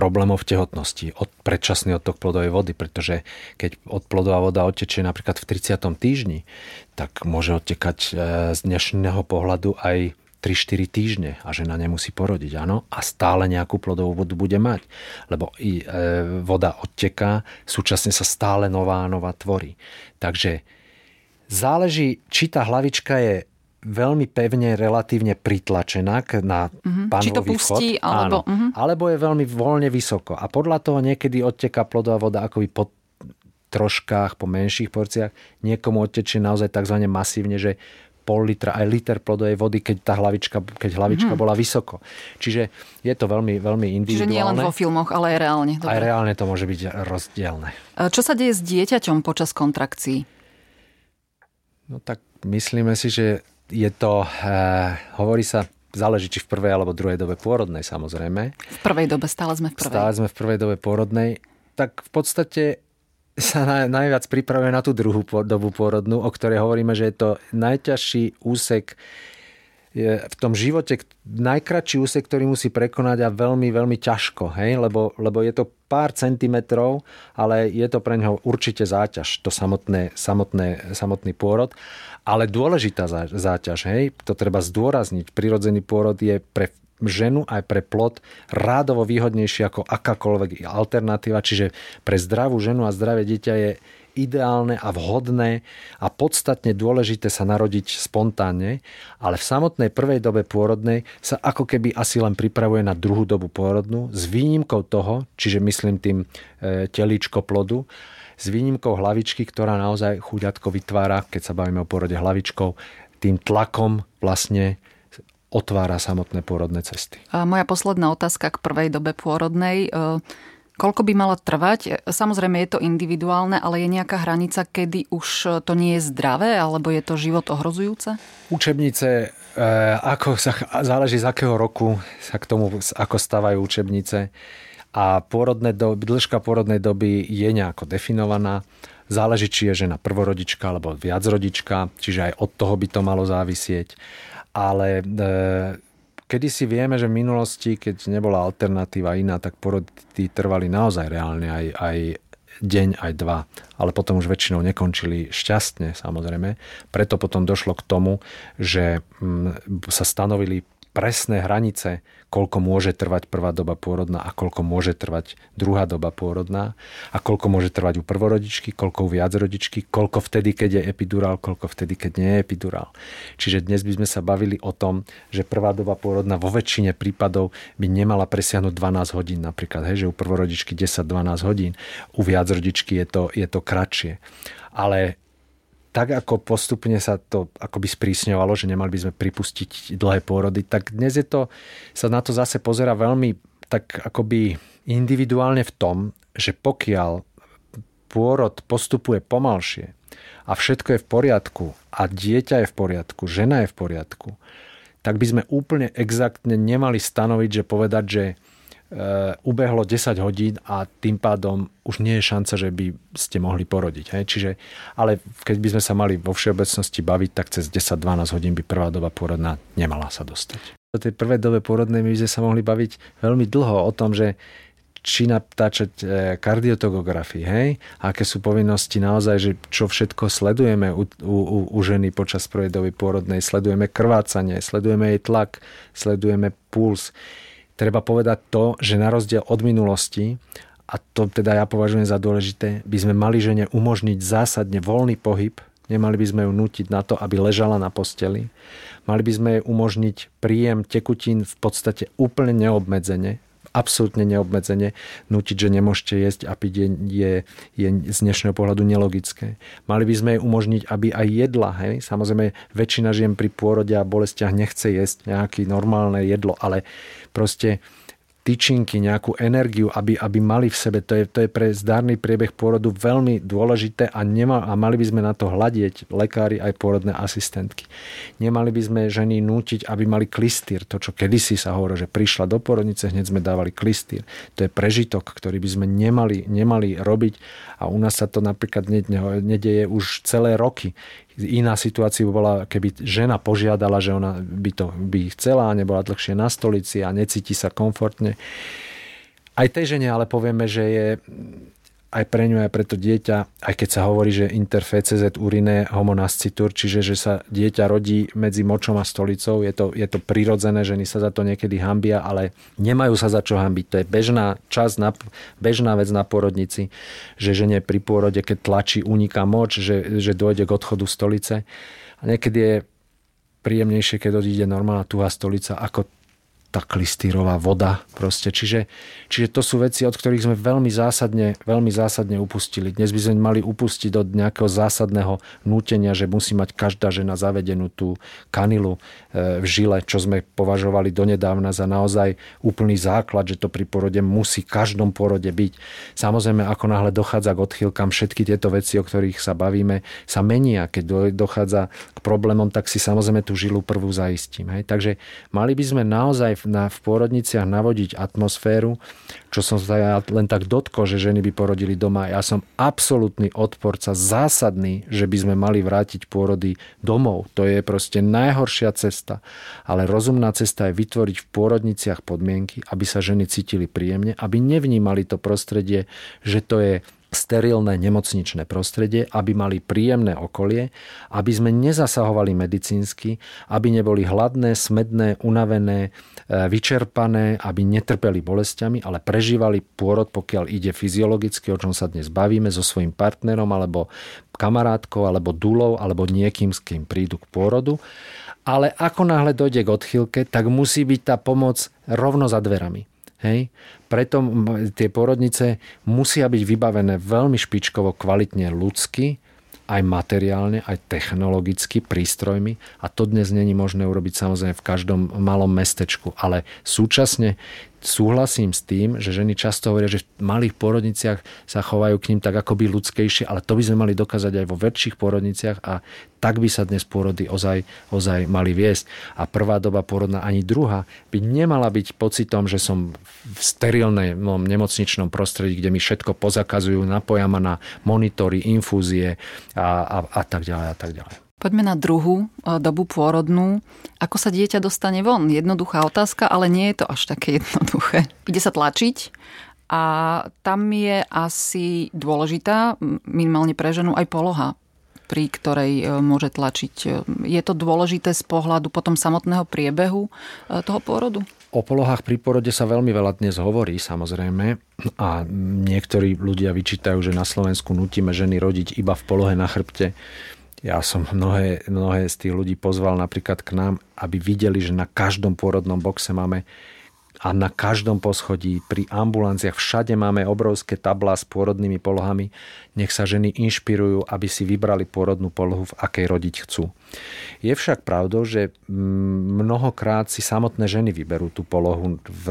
problémov v tehotnosti, od predčasný odtok plodovej vody, pretože keď odplodová voda odtečie napríklad v 30. týždni, tak môže odtekať e, z dnešného pohľadu aj 3-4 týždne a žena nemusí porodiť, áno, a stále nejakú plodovú vodu bude mať, lebo i e, voda odteká, súčasne sa stále nová a nová tvorí. Takže záleží, či tá hlavička je veľmi pevne, relatívne pritlačená na mm-hmm. panový Či to pustí, vchod, alebo... Áno, mm-hmm. alebo je veľmi voľne vysoko. A podľa toho niekedy odteká plodová voda akoby po troškách, po menších porciách. Niekomu odtečie naozaj tzv. masívne, že pol litra, aj liter plodovej vody, keď tá hlavička, keď hlavička mm. bola vysoko. Čiže je to veľmi, veľmi individuálne. Čiže nie len vo filmoch, ale aj reálne. Dobre. Aj reálne to môže byť rozdielne. Čo sa deje s dieťaťom počas kontrakcií? No tak myslíme si, že je to, uh, hovorí sa, záleží či v prvej alebo druhej dobe pôrodnej samozrejme. V prvej dobe, stále sme v prvej. Stále sme v prvej dobe pôrodnej. Tak v podstate sa naj, najviac pripravuje na tú druhú dobu pôrodnú, o ktorej hovoríme, že je to najťažší úsek v tom živote najkračší úsek, ktorý musí prekonať a veľmi, veľmi ťažko, hej? Lebo, lebo je to pár centimetrov, ale je to pre neho určite záťaž, to samotné, samotné, samotný pôrod. Ale dôležitá záťaž, hej? To treba zdôrazniť. Prirodzený pôrod je pre ženu aj pre plod rádovo výhodnejší ako akákoľvek alternatíva, čiže pre zdravú ženu a zdravé dieťa je ideálne a vhodné a podstatne dôležité sa narodiť spontánne, ale v samotnej prvej dobe pôrodnej sa ako keby asi len pripravuje na druhú dobu pôrodnú s výnimkou toho, čiže myslím tým e, telíčko plodu, s výnimkou hlavičky, ktorá naozaj chuďatko vytvára, keď sa bavíme o porode hlavičkou, tým tlakom vlastne otvára samotné pôrodné cesty. A moja posledná otázka k prvej dobe pôrodnej. E, koľko by mala trvať? Samozrejme je to individuálne, ale je nejaká hranica, kedy už to nie je zdravé, alebo je to život ohrozujúce? Učebnice, e, ako sa, záleží z akého roku sa k tomu, ako stávajú učebnice a pôrodné doby, dĺžka pôrodnej doby je nejako definovaná. Záleží, či je žena prvorodička alebo viacrodička, čiže aj od toho by to malo závisieť. Ale e, kedy si vieme, že v minulosti, keď nebola alternatíva iná, tak porody trvali naozaj reálne aj, aj deň, aj dva. Ale potom už väčšinou nekončili šťastne, samozrejme. Preto potom došlo k tomu, že mm, sa stanovili presné hranice, koľko môže trvať prvá doba pôrodná a koľko môže trvať druhá doba pôrodná a koľko môže trvať u prvorodičky, koľko u viacrodičky, koľko vtedy, keď je epidurál, koľko vtedy, keď nie je epidurál. Čiže dnes by sme sa bavili o tom, že prvá doba pôrodná vo väčšine prípadov by nemala presiahnuť 12 hodín napríklad, hej, že u prvorodičky 10-12 hodín, u viacrodičky je to, je to kratšie. Ale tak ako postupne sa to akoby sprísňovalo, že nemali by sme pripustiť dlhé pôrody, tak dnes je to, sa na to zase pozera veľmi tak akoby individuálne v tom, že pokiaľ pôrod postupuje pomalšie a všetko je v poriadku a dieťa je v poriadku, žena je v poriadku, tak by sme úplne exaktne nemali stanoviť, že povedať, že ubehlo 10 hodín a tým pádom už nie je šanca, že by ste mohli porodiť. Hej? Čiže, ale keď by sme sa mali vo všeobecnosti baviť, tak cez 10-12 hodín by prvá doba pôrodná nemala sa dostať. Do tej prvej dobe pôrodnej my by sme sa mohli baviť veľmi dlho o tom, že či natáčať eh, kardiotogografii, hej? aké sú povinnosti naozaj, že čo všetko sledujeme u, u, u ženy počas prvej doby pôrodnej, sledujeme krvácanie, sledujeme jej tlak, sledujeme puls treba povedať to, že na rozdiel od minulosti, a to teda ja považujem za dôležité, by sme mali žene umožniť zásadne voľný pohyb, nemali by sme ju nutiť na to, aby ležala na posteli, mali by sme jej umožniť príjem tekutín v podstate úplne neobmedzene, absolútne neobmedzene nutiť, že nemôžete jesť a piť je, je, je z dnešného pohľadu nelogické. Mali by sme jej umožniť, aby aj jedla, hej, samozrejme väčšina žien pri pôrode a bolestiach nechce jesť nejaké normálne jedlo, ale proste tyčinky, nejakú energiu, aby, aby mali v sebe. To je, to je pre zdárny priebeh pôrodu veľmi dôležité a, nema, a mali by sme na to hľadieť lekári aj pôrodné asistentky. Nemali by sme ženy nútiť, aby mali klistýr. To, čo kedysi sa hovorí, že prišla do porodnice, hneď sme dávali klistýr. To je prežitok, ktorý by sme nemali, nemali robiť a u nás sa to napríklad nedeje už celé roky. Iná situácia bola, keby žena požiadala, že ona by to by chcela nebola dlhšie na stolici a necíti sa komfortne. Aj tej žene ale povieme, že je aj pre ňu, aj pre to dieťa, aj keď sa hovorí, že interfecz uriné homonascitur, čiže že sa dieťa rodí medzi močom a stolicou, je to, je to prirodzené, ženy sa za to niekedy hambia, ale nemajú sa za čo hambiť. To je bežná čas, na, bežná vec na porodnici, že žene pri pôrode, keď tlačí, uniká moč, že, že dojde k odchodu stolice. A niekedy je príjemnejšie, keď odíde normálna tuhá stolica, ako tá klistýrová voda proste. Čiže, čiže to sú veci, od ktorých sme veľmi zásadne, veľmi zásadne upustili. Dnes by sme mali upustiť od nejakého zásadného nútenia, že musí mať každá žena zavedenú tú kanilu e, v žile, čo sme považovali donedávna za naozaj úplný základ, že to pri porode musí každom porode byť. Samozrejme, ako náhle dochádza k odchýlkam, všetky tieto veci, o ktorých sa bavíme, sa menia. Keď dochádza k problémom, tak si samozrejme tú žilu prvú zaistím. Hej? Takže mali by sme naozaj na, v pôrodniciach navodiť atmosféru, čo som sa ja len tak dotkol, že ženy by porodili doma. Ja som absolútny odporca, zásadný, že by sme mali vrátiť pôrody domov. To je proste najhoršia cesta. Ale rozumná cesta je vytvoriť v pôrodniciach podmienky, aby sa ženy cítili príjemne, aby nevnímali to prostredie, že to je sterilné nemocničné prostredie, aby mali príjemné okolie, aby sme nezasahovali medicínsky, aby neboli hladné, smedné, unavené, e, vyčerpané, aby netrpeli bolestiami, ale prežívali pôrod, pokiaľ ide fyziologicky, o čom sa dnes bavíme, so svojím partnerom alebo kamarátkou, alebo dulou, alebo niekým, s kým prídu k pôrodu. Ale ako náhle dojde k odchýlke, tak musí byť tá pomoc rovno za dverami. Hej? Preto tie porodnice musia byť vybavené veľmi špičkovo, kvalitne ľudsky, aj materiálne, aj technologicky, prístrojmi a to dnes není možné urobiť samozrejme v každom malom mestečku, ale súčasne súhlasím s tým, že ženy často hovoria, že v malých porodniciach sa chovajú k ním tak akoby ľudskejšie, ale to by sme mali dokázať aj vo väčších porodniciach a tak by sa dnes porody ozaj, ozaj mali viesť. A prvá doba porodná ani druhá by nemala byť pocitom, že som v sterilnom nemocničnom prostredí, kde mi všetko pozakazujú, napoja ma na monitory, infúzie a, a, a tak ďalej a tak ďalej. Poďme na druhú e, dobu pôrodnú. Ako sa dieťa dostane von? Jednoduchá otázka, ale nie je to až také jednoduché. Ide sa tlačiť a tam je asi dôležitá, minimálne pre ženu, aj poloha pri ktorej e, môže tlačiť. E, je to dôležité z pohľadu potom samotného priebehu toho pôrodu? O polohách pri porode sa veľmi veľa dnes hovorí, samozrejme. A niektorí ľudia vyčítajú, že na Slovensku nutíme ženy rodiť iba v polohe na chrbte. Ja som mnohé, mnohé z tých ľudí pozval napríklad k nám, aby videli, že na každom pôrodnom boxe máme a na každom poschodí, pri ambulanciách, všade máme obrovské tabla s pôrodnými polohami. Nech sa ženy inšpirujú, aby si vybrali pôrodnú polohu, v akej rodiť chcú. Je však pravdou, že mnohokrát si samotné ženy vyberú tú polohu v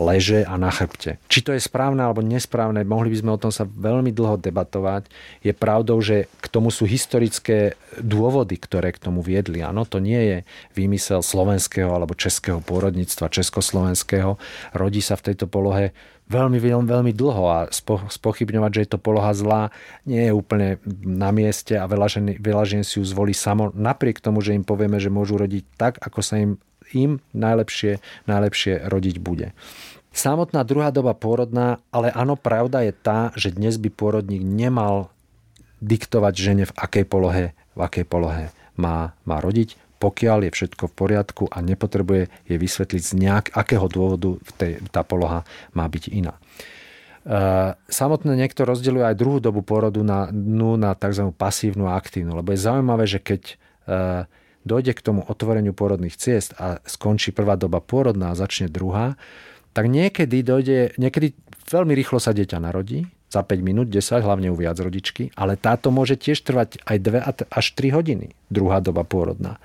leže a na chrbte. Či to je správne alebo nesprávne, mohli by sme o tom sa veľmi dlho debatovať. Je pravdou, že k tomu sú historické dôvody, ktoré k tomu viedli. Áno, to nie je výmysel slovenského alebo českého pôrodníctva, československého. Rodí sa v tejto polohe veľmi, veľmi, dlho a spo, spochybňovať, že je to poloha zlá, nie je úplne na mieste a veľa žen, veľa žen si ju zvolí samo, napriek tomu, že im povieme, že môžu rodiť tak, ako sa im, im najlepšie, najlepšie rodiť bude. Samotná druhá doba pôrodná, ale áno, pravda je tá, že dnes by pôrodník nemal diktovať žene, v akej polohe, v akej polohe má, má rodiť pokiaľ je všetko v poriadku a nepotrebuje je vysvetliť z nejak, akého dôvodu tej, tá poloha má byť iná. E, samotné niekto rozdeľuje aj druhú dobu porodu na, no, na tzv. pasívnu a aktívnu, lebo je zaujímavé, že keď e, dojde k tomu otvoreniu porodných ciest a skončí prvá doba pôrodná a začne druhá, tak niekedy dojde, niekedy veľmi rýchlo sa dieťa narodí, za 5 minút, 10, hlavne u viac rodičky, ale táto môže tiež trvať aj 2 až 3 hodiny, druhá doba pôrodná.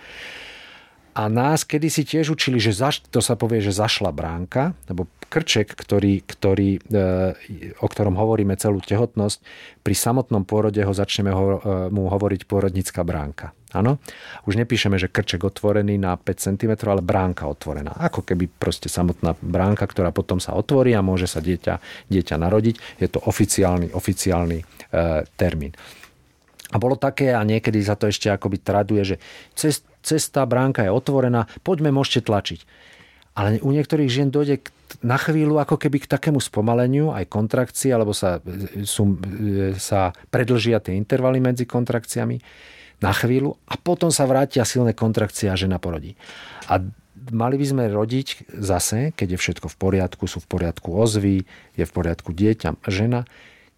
A nás kedy si tiež učili, že zaš, to sa povie, že zašla bránka, lebo krček, ktorý, ktorý, e, o ktorom hovoríme celú tehotnosť, pri samotnom pôrode ho začneme ho, e, mu hovoriť pôrodnická bránka. Áno? Už nepíšeme, že krček otvorený na 5 cm, ale bránka otvorená. Ako keby proste samotná bránka, ktorá potom sa otvorí a môže sa dieťa, dieťa narodiť. Je to oficiálny, oficiálny e, termín. A bolo také, a niekedy sa to ešte akoby traduje, že cez, cesta, bránka je otvorená, poďme, môžete tlačiť. Ale u niektorých žien dojde na chvíľu ako keby k takému spomaleniu, aj kontrakcie, alebo sa, sú, sa predlžia tie intervaly medzi kontrakciami na chvíľu a potom sa vrátia silné kontrakcie a žena porodí. A mali by sme rodiť zase, keď je všetko v poriadku, sú v poriadku ozvy, je v poriadku dieťa, žena.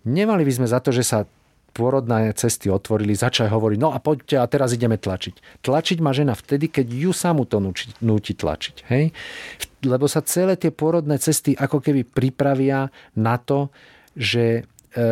Nemali by sme za to, že sa pôrodné cesty otvorili, začali hovoriť, no a poďte a teraz ideme tlačiť. Tlačiť má žena vtedy, keď ju samu to núči, núti tlačiť. Hej? Lebo sa celé tie pôrodné cesty ako keby pripravia na to, že e,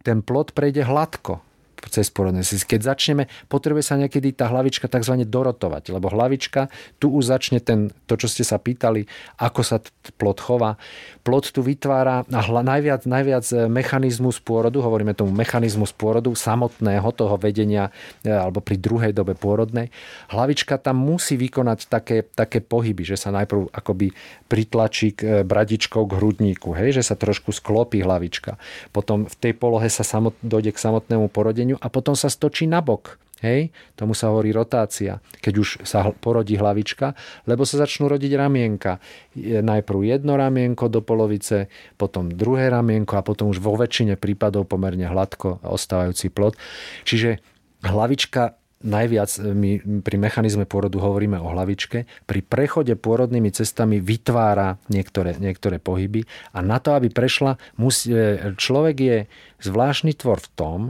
ten plod prejde hladko cez porodné Keď začneme, potrebuje sa niekedy tá hlavička tzv. dorotovať, lebo hlavička, tu už začne ten, to, čo ste sa pýtali, ako sa plod chová. Plod tu vytvára najviac, najviac e, mechanizmus pôrodu, hovoríme tomu mechanizmus pôrodu, samotného toho vedenia, e, alebo pri druhej dobe pôrodnej. Hlavička tam musí vykonať také, také pohyby, že sa najprv akoby pritlačí k e, bradičkou k hrudníku, hej, že sa trošku sklopí hlavička. Potom v tej polohe sa samot, dojde k samotnému porodeniu a potom sa stočí nabok Hej, tomu sa hovorí rotácia, keď už sa porodí hlavička, lebo sa začnú rodiť ramienka. Najprv jedno ramienko do polovice, potom druhé ramienko a potom už vo väčšine prípadov pomerne hladko ostávajúci plod. Čiže hlavička najviac my pri mechanizme pôrodu hovoríme o hlavičke. Pri prechode pôrodnými cestami vytvára niektoré, niektoré pohyby a na to, aby prešla, musí, človek je zvláštny tvor v tom,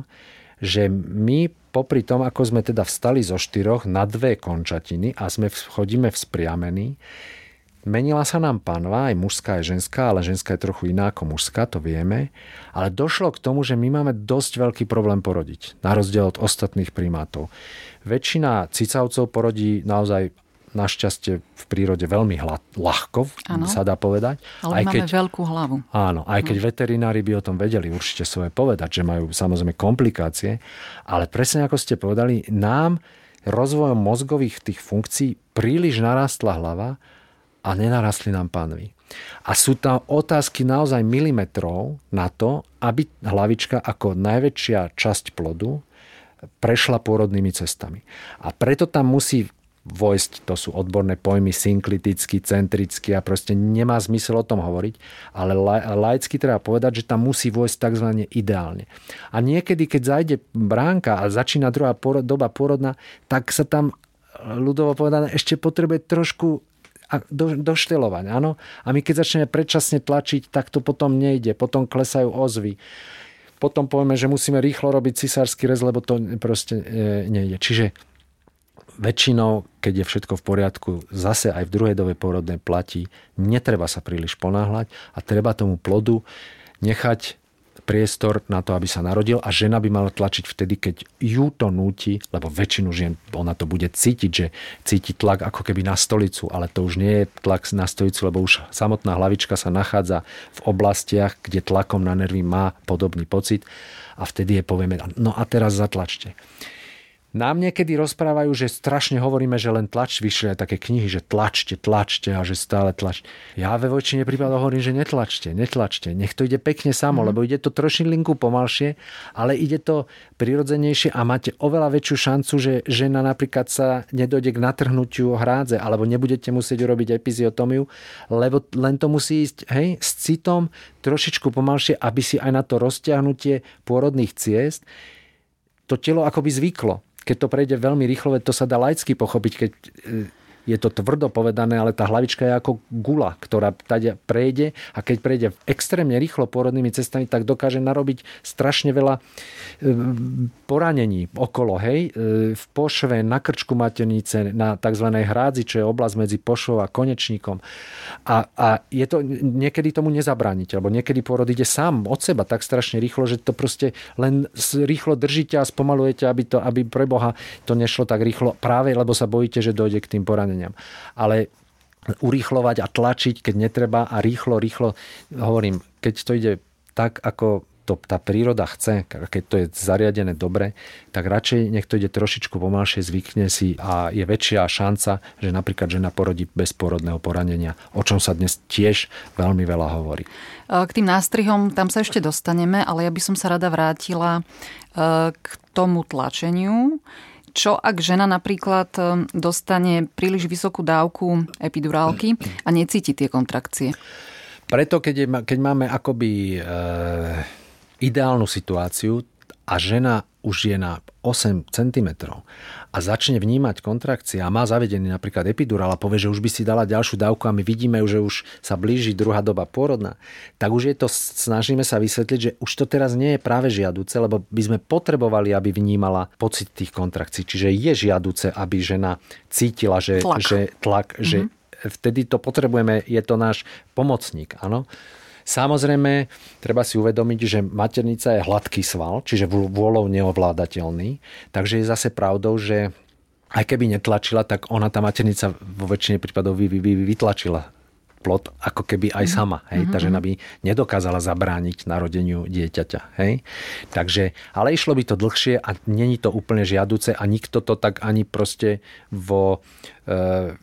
že my popri tom, ako sme teda vstali zo štyroch na dve končatiny a sme chodíme vzpriamení, menila sa nám panva, aj mužská, aj ženská, ale ženská je trochu iná ako mužská, to vieme. Ale došlo k tomu, že my máme dosť veľký problém porodiť, na rozdiel od ostatných primátov. Väčšina cicavcov porodí naozaj našťastie v prírode veľmi hla, ľahko, ano. sa dá povedať. Ale aj máme keď, veľkú hlavu. Áno, aj keď no. veterinári by o tom vedeli určite svoje povedať, že majú samozrejme komplikácie, ale presne ako ste povedali, nám rozvojom mozgových tých funkcií príliš narastla hlava a nenarastli nám panvy. A sú tam otázky naozaj milimetrov na to, aby hlavička ako najväčšia časť plodu prešla pôrodnými cestami. A preto tam musí vojsť, to sú odborné pojmy synkliticky, centricky a proste nemá zmysel o tom hovoriť, ale laicky treba povedať, že tam musí vojsť tzv. ideálne. A niekedy, keď zajde bránka a začína druhá doba porodná, tak sa tam ľudovo povedané ešte potrebuje trošku do, doštelovať. Áno? A my keď začneme predčasne tlačiť, tak to potom nejde. Potom klesajú ozvy. Potom povieme, že musíme rýchlo robiť cisársky rez, lebo to proste e, nejde. Čiže väčšinou, keď je všetko v poriadku, zase aj v druhej dobe porodnej platí, netreba sa príliš ponáhľať a treba tomu plodu nechať priestor na to, aby sa narodil a žena by mala tlačiť vtedy, keď ju to núti, lebo väčšinu žien ona to bude cítiť, že cíti tlak ako keby na stolicu, ale to už nie je tlak na stolicu, lebo už samotná hlavička sa nachádza v oblastiach, kde tlakom na nervy má podobný pocit a vtedy je povieme, no a teraz zatlačte. Nám niekedy rozprávajú, že strašne hovoríme, že len tlač, vyšli aj také knihy, že tlačte, tlačte a že stále tlač. Ja ve väčšine prípadov hovorím, že netlačte, netlačte. Nech to ide pekne samo, mm. lebo ide to trošilinku pomalšie, ale ide to prirodzenejšie a máte oveľa väčšiu šancu, že žena napríklad sa nedojde k natrhnutiu hrádze alebo nebudete musieť urobiť epiziotomiu, lebo len to musí ísť hej, s citom trošičku pomalšie, aby si aj na to rozťahnutie pôrodných ciest to telo akoby zvyklo keď to prejde veľmi rýchlo, to sa dá laicky pochopiť, keď e, je to tvrdo povedané, ale tá hlavička je ako gula, ktorá tady prejde a keď prejde extrémne rýchlo pôrodnými cestami, tak dokáže narobiť strašne veľa e, poranení okolo, hej, e, v pošve, na krčku maternice, na tzv. hrádzi, čo je oblasť medzi pošvou a konečníkom. A, a je to, niekedy tomu nezabrániť, lebo niekedy pôrod ide sám od seba tak strašne rýchlo, že to proste len rýchlo držíte a spomalujete, aby, to, aby pre Boha to nešlo tak rýchlo, práve lebo sa bojíte, že dojde k tým poraneniam zraneniam. Ale urýchlovať a tlačiť, keď netreba a rýchlo, rýchlo, hovorím, keď to ide tak, ako to tá príroda chce, keď to je zariadené dobre, tak radšej nech to ide trošičku pomalšie, zvykne si a je väčšia šanca, že napríklad žena porodí bez porodného poranenia, o čom sa dnes tiež veľmi veľa hovorí. K tým nástrihom tam sa ešte dostaneme, ale ja by som sa rada vrátila e, k tomu tlačeniu. Čo ak žena napríklad e, dostane príliš vysokú dávku epidurálky a necíti tie kontrakcie? Preto, keď, je, keď máme akoby e, ideálnu situáciu a žena už je na 8 cm a začne vnímať kontrakcie a má zavedený napríklad epidurál a povie, že už by si dala ďalšiu dávku a my vidíme, že už sa blíži druhá doba pôrodná, tak už je to, snažíme sa vysvetliť, že už to teraz nie je práve žiaduce, lebo by sme potrebovali, aby vnímala pocit tých kontrakcií. Čiže je žiaduce, aby žena cítila, že tlak, že, tlak, mm-hmm. že vtedy to potrebujeme, je to náš pomocník. Áno? Samozrejme, treba si uvedomiť, že maternica je hladký sval, čiže vôľou neovládateľný. Takže je zase pravdou, že aj keby netlačila, tak ona tá maternica vo väčšine prípadov vy, vy, vy, vytlačila plod ako keby aj mhm. sama. Hej? Tá žena by nedokázala zabrániť narodeniu dieťaťa. Hej? Takže, ale išlo by to dlhšie a není to úplne žiaduce a nikto to tak ani proste vo, e,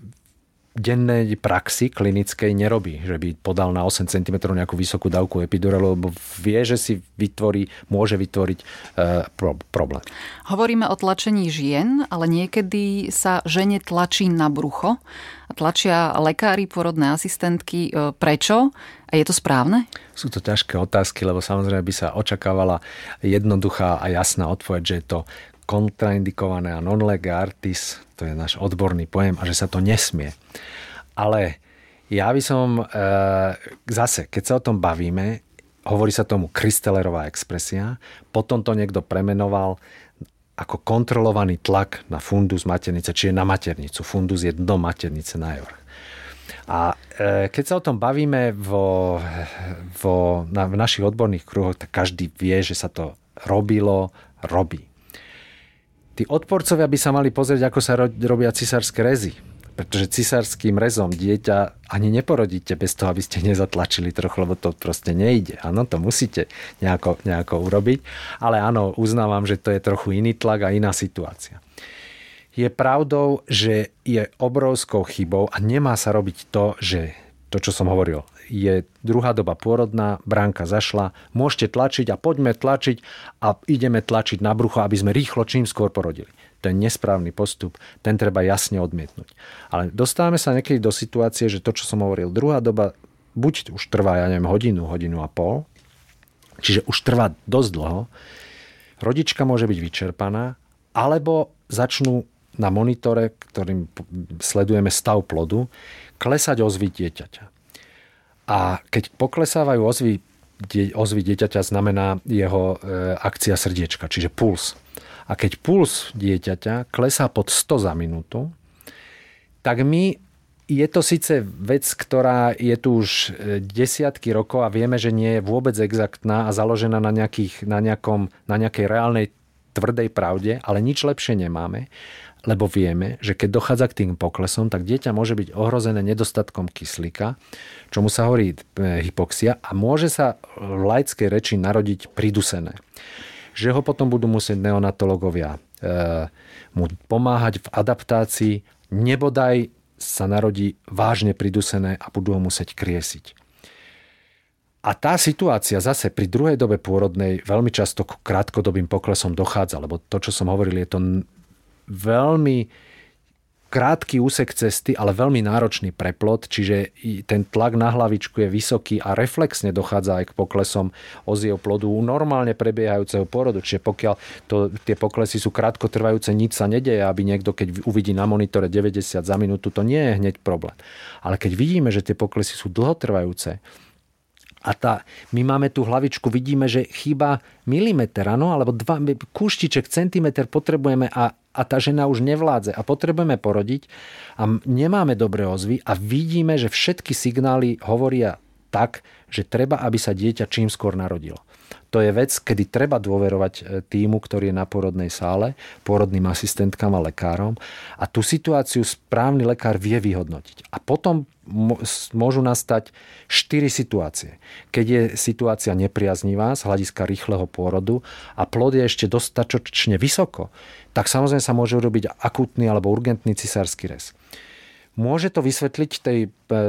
dennej praxi klinickej nerobí, že by podal na 8 cm nejakú vysokú dávku epiduralu, lebo vie, že si vytvorí, môže vytvoriť e, pro, problém. Hovoríme o tlačení žien, ale niekedy sa žene tlačí na brucho. Tlačia lekári, porodné asistentky. E, prečo? A je to správne? Sú to ťažké otázky, lebo samozrejme by sa očakávala jednoduchá a jasná odpoveď, že je to kontraindikované a non lega artis, to je náš odborný pojem, a že sa to nesmie. Ale ja by som e, zase, keď sa o tom bavíme, hovorí sa tomu Kristellerová expresia, potom to niekto premenoval ako kontrolovaný tlak na fundus maternice, čiže na maternicu. Fundus je dno maternice na vrch. A e, keď sa o tom bavíme vo, vo, na, v našich odborných kruhoch, tak každý vie, že sa to robilo, robí. Tí odporcovia by sa mali pozrieť, ako sa robia cisárske rezy. Pretože cisárským rezom dieťa ani neporodíte bez toho, aby ste nezatlačili trochu, lebo to proste nejde. Áno, to musíte nejako, nejako urobiť. Ale áno, uznávam, že to je trochu iný tlak a iná situácia. Je pravdou, že je obrovskou chybou a nemá sa robiť to, že to, čo som hovoril, je druhá doba pôrodná, bránka zašla, môžete tlačiť a poďme tlačiť a ideme tlačiť na brucho, aby sme rýchlo čím skôr porodili. To je nesprávny postup, ten treba jasne odmietnúť. Ale dostávame sa niekedy do situácie, že to, čo som hovoril, druhá doba buď už trvá, ja neviem, hodinu, hodinu a pol, čiže už trvá dosť dlho, rodička môže byť vyčerpaná, alebo začnú na monitore, ktorým sledujeme stav plodu, klesať ozvy dieťaťa. A keď poklesávajú ozvy, ozvy dieťaťa, znamená jeho e, akcia srdiečka, čiže puls. A keď puls dieťaťa klesá pod 100 za minútu, tak my je to síce vec, ktorá je tu už e, desiatky rokov a vieme, že nie je vôbec exaktná a založená na, nejakých, na, nejakom, na nejakej reálnej tvrdej pravde, ale nič lepšie nemáme lebo vieme, že keď dochádza k tým poklesom, tak dieťa môže byť ohrozené nedostatkom kyslíka, čomu sa hovorí e, hypoxia a môže sa v laickej reči narodiť pridusené. Že ho potom budú musieť neonatológovia e, mu pomáhať v adaptácii, nebodaj sa narodí vážne pridusené a budú ho musieť kriesiť. A tá situácia zase pri druhej dobe pôrodnej veľmi často k krátkodobým poklesom dochádza, lebo to, čo som hovoril, je to veľmi krátky úsek cesty, ale veľmi náročný preplot, čiže ten tlak na hlavičku je vysoký a reflexne dochádza aj k poklesom ozieho plodu u normálne prebiehajúceho porodu. Čiže pokiaľ to, tie poklesy sú krátkotrvajúce, nič sa nedeje, aby niekto, keď uvidí na monitore 90 za minútu, to nie je hneď problém. Ale keď vidíme, že tie poklesy sú dlhotrvajúce, a tá, my máme tú hlavičku, vidíme, že chýba milimeter, ano, alebo dva, kúštiček, centimeter potrebujeme a, a tá žena už nevládze a potrebujeme porodiť a nemáme dobré ozvy a vidíme, že všetky signály hovoria tak, že treba, aby sa dieťa čím skôr narodilo. To je vec, kedy treba dôverovať e, týmu, ktorý je na porodnej sále, porodným asistentkám a lekárom a tú situáciu správny lekár vie vyhodnotiť. A potom môžu nastať štyri situácie. Keď je situácia nepriaznivá z hľadiska rýchleho pôrodu a plod je ešte dostatočne vysoko, tak samozrejme sa môže urobiť akútny alebo urgentný cisársky rez. Môže to vysvetliť tej, e,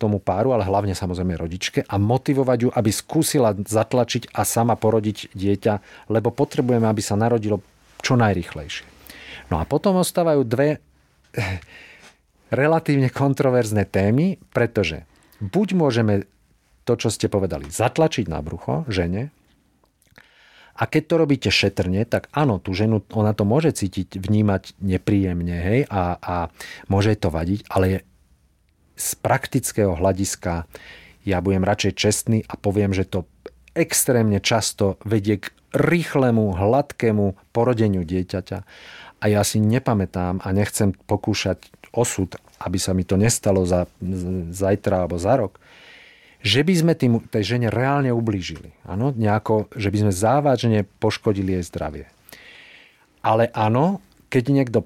tomu páru, ale hlavne samozrejme rodičke a motivovať ju, aby skúsila zatlačiť a sama porodiť dieťa, lebo potrebujeme, aby sa narodilo čo najrychlejšie. No a potom ostávajú dve eh, relatívne kontroverzné témy, pretože buď môžeme to, čo ste povedali, zatlačiť na brucho žene, a keď to robíte šetrne, tak áno, tú ženu, ona to môže cítiť, vnímať nepríjemne, hej, a, a môže to vadiť, ale z praktického hľadiska ja budem radšej čestný a poviem, že to extrémne často vedie k rýchlemu, hladkému porodeniu dieťaťa. A ja si nepamätám a nechcem pokúšať osud, aby sa mi to nestalo za zajtra alebo za rok, že by sme tým, tej žene reálne ublížili. Áno, nejako, že by sme závažne poškodili jej zdravie. Ale áno, keď niekto,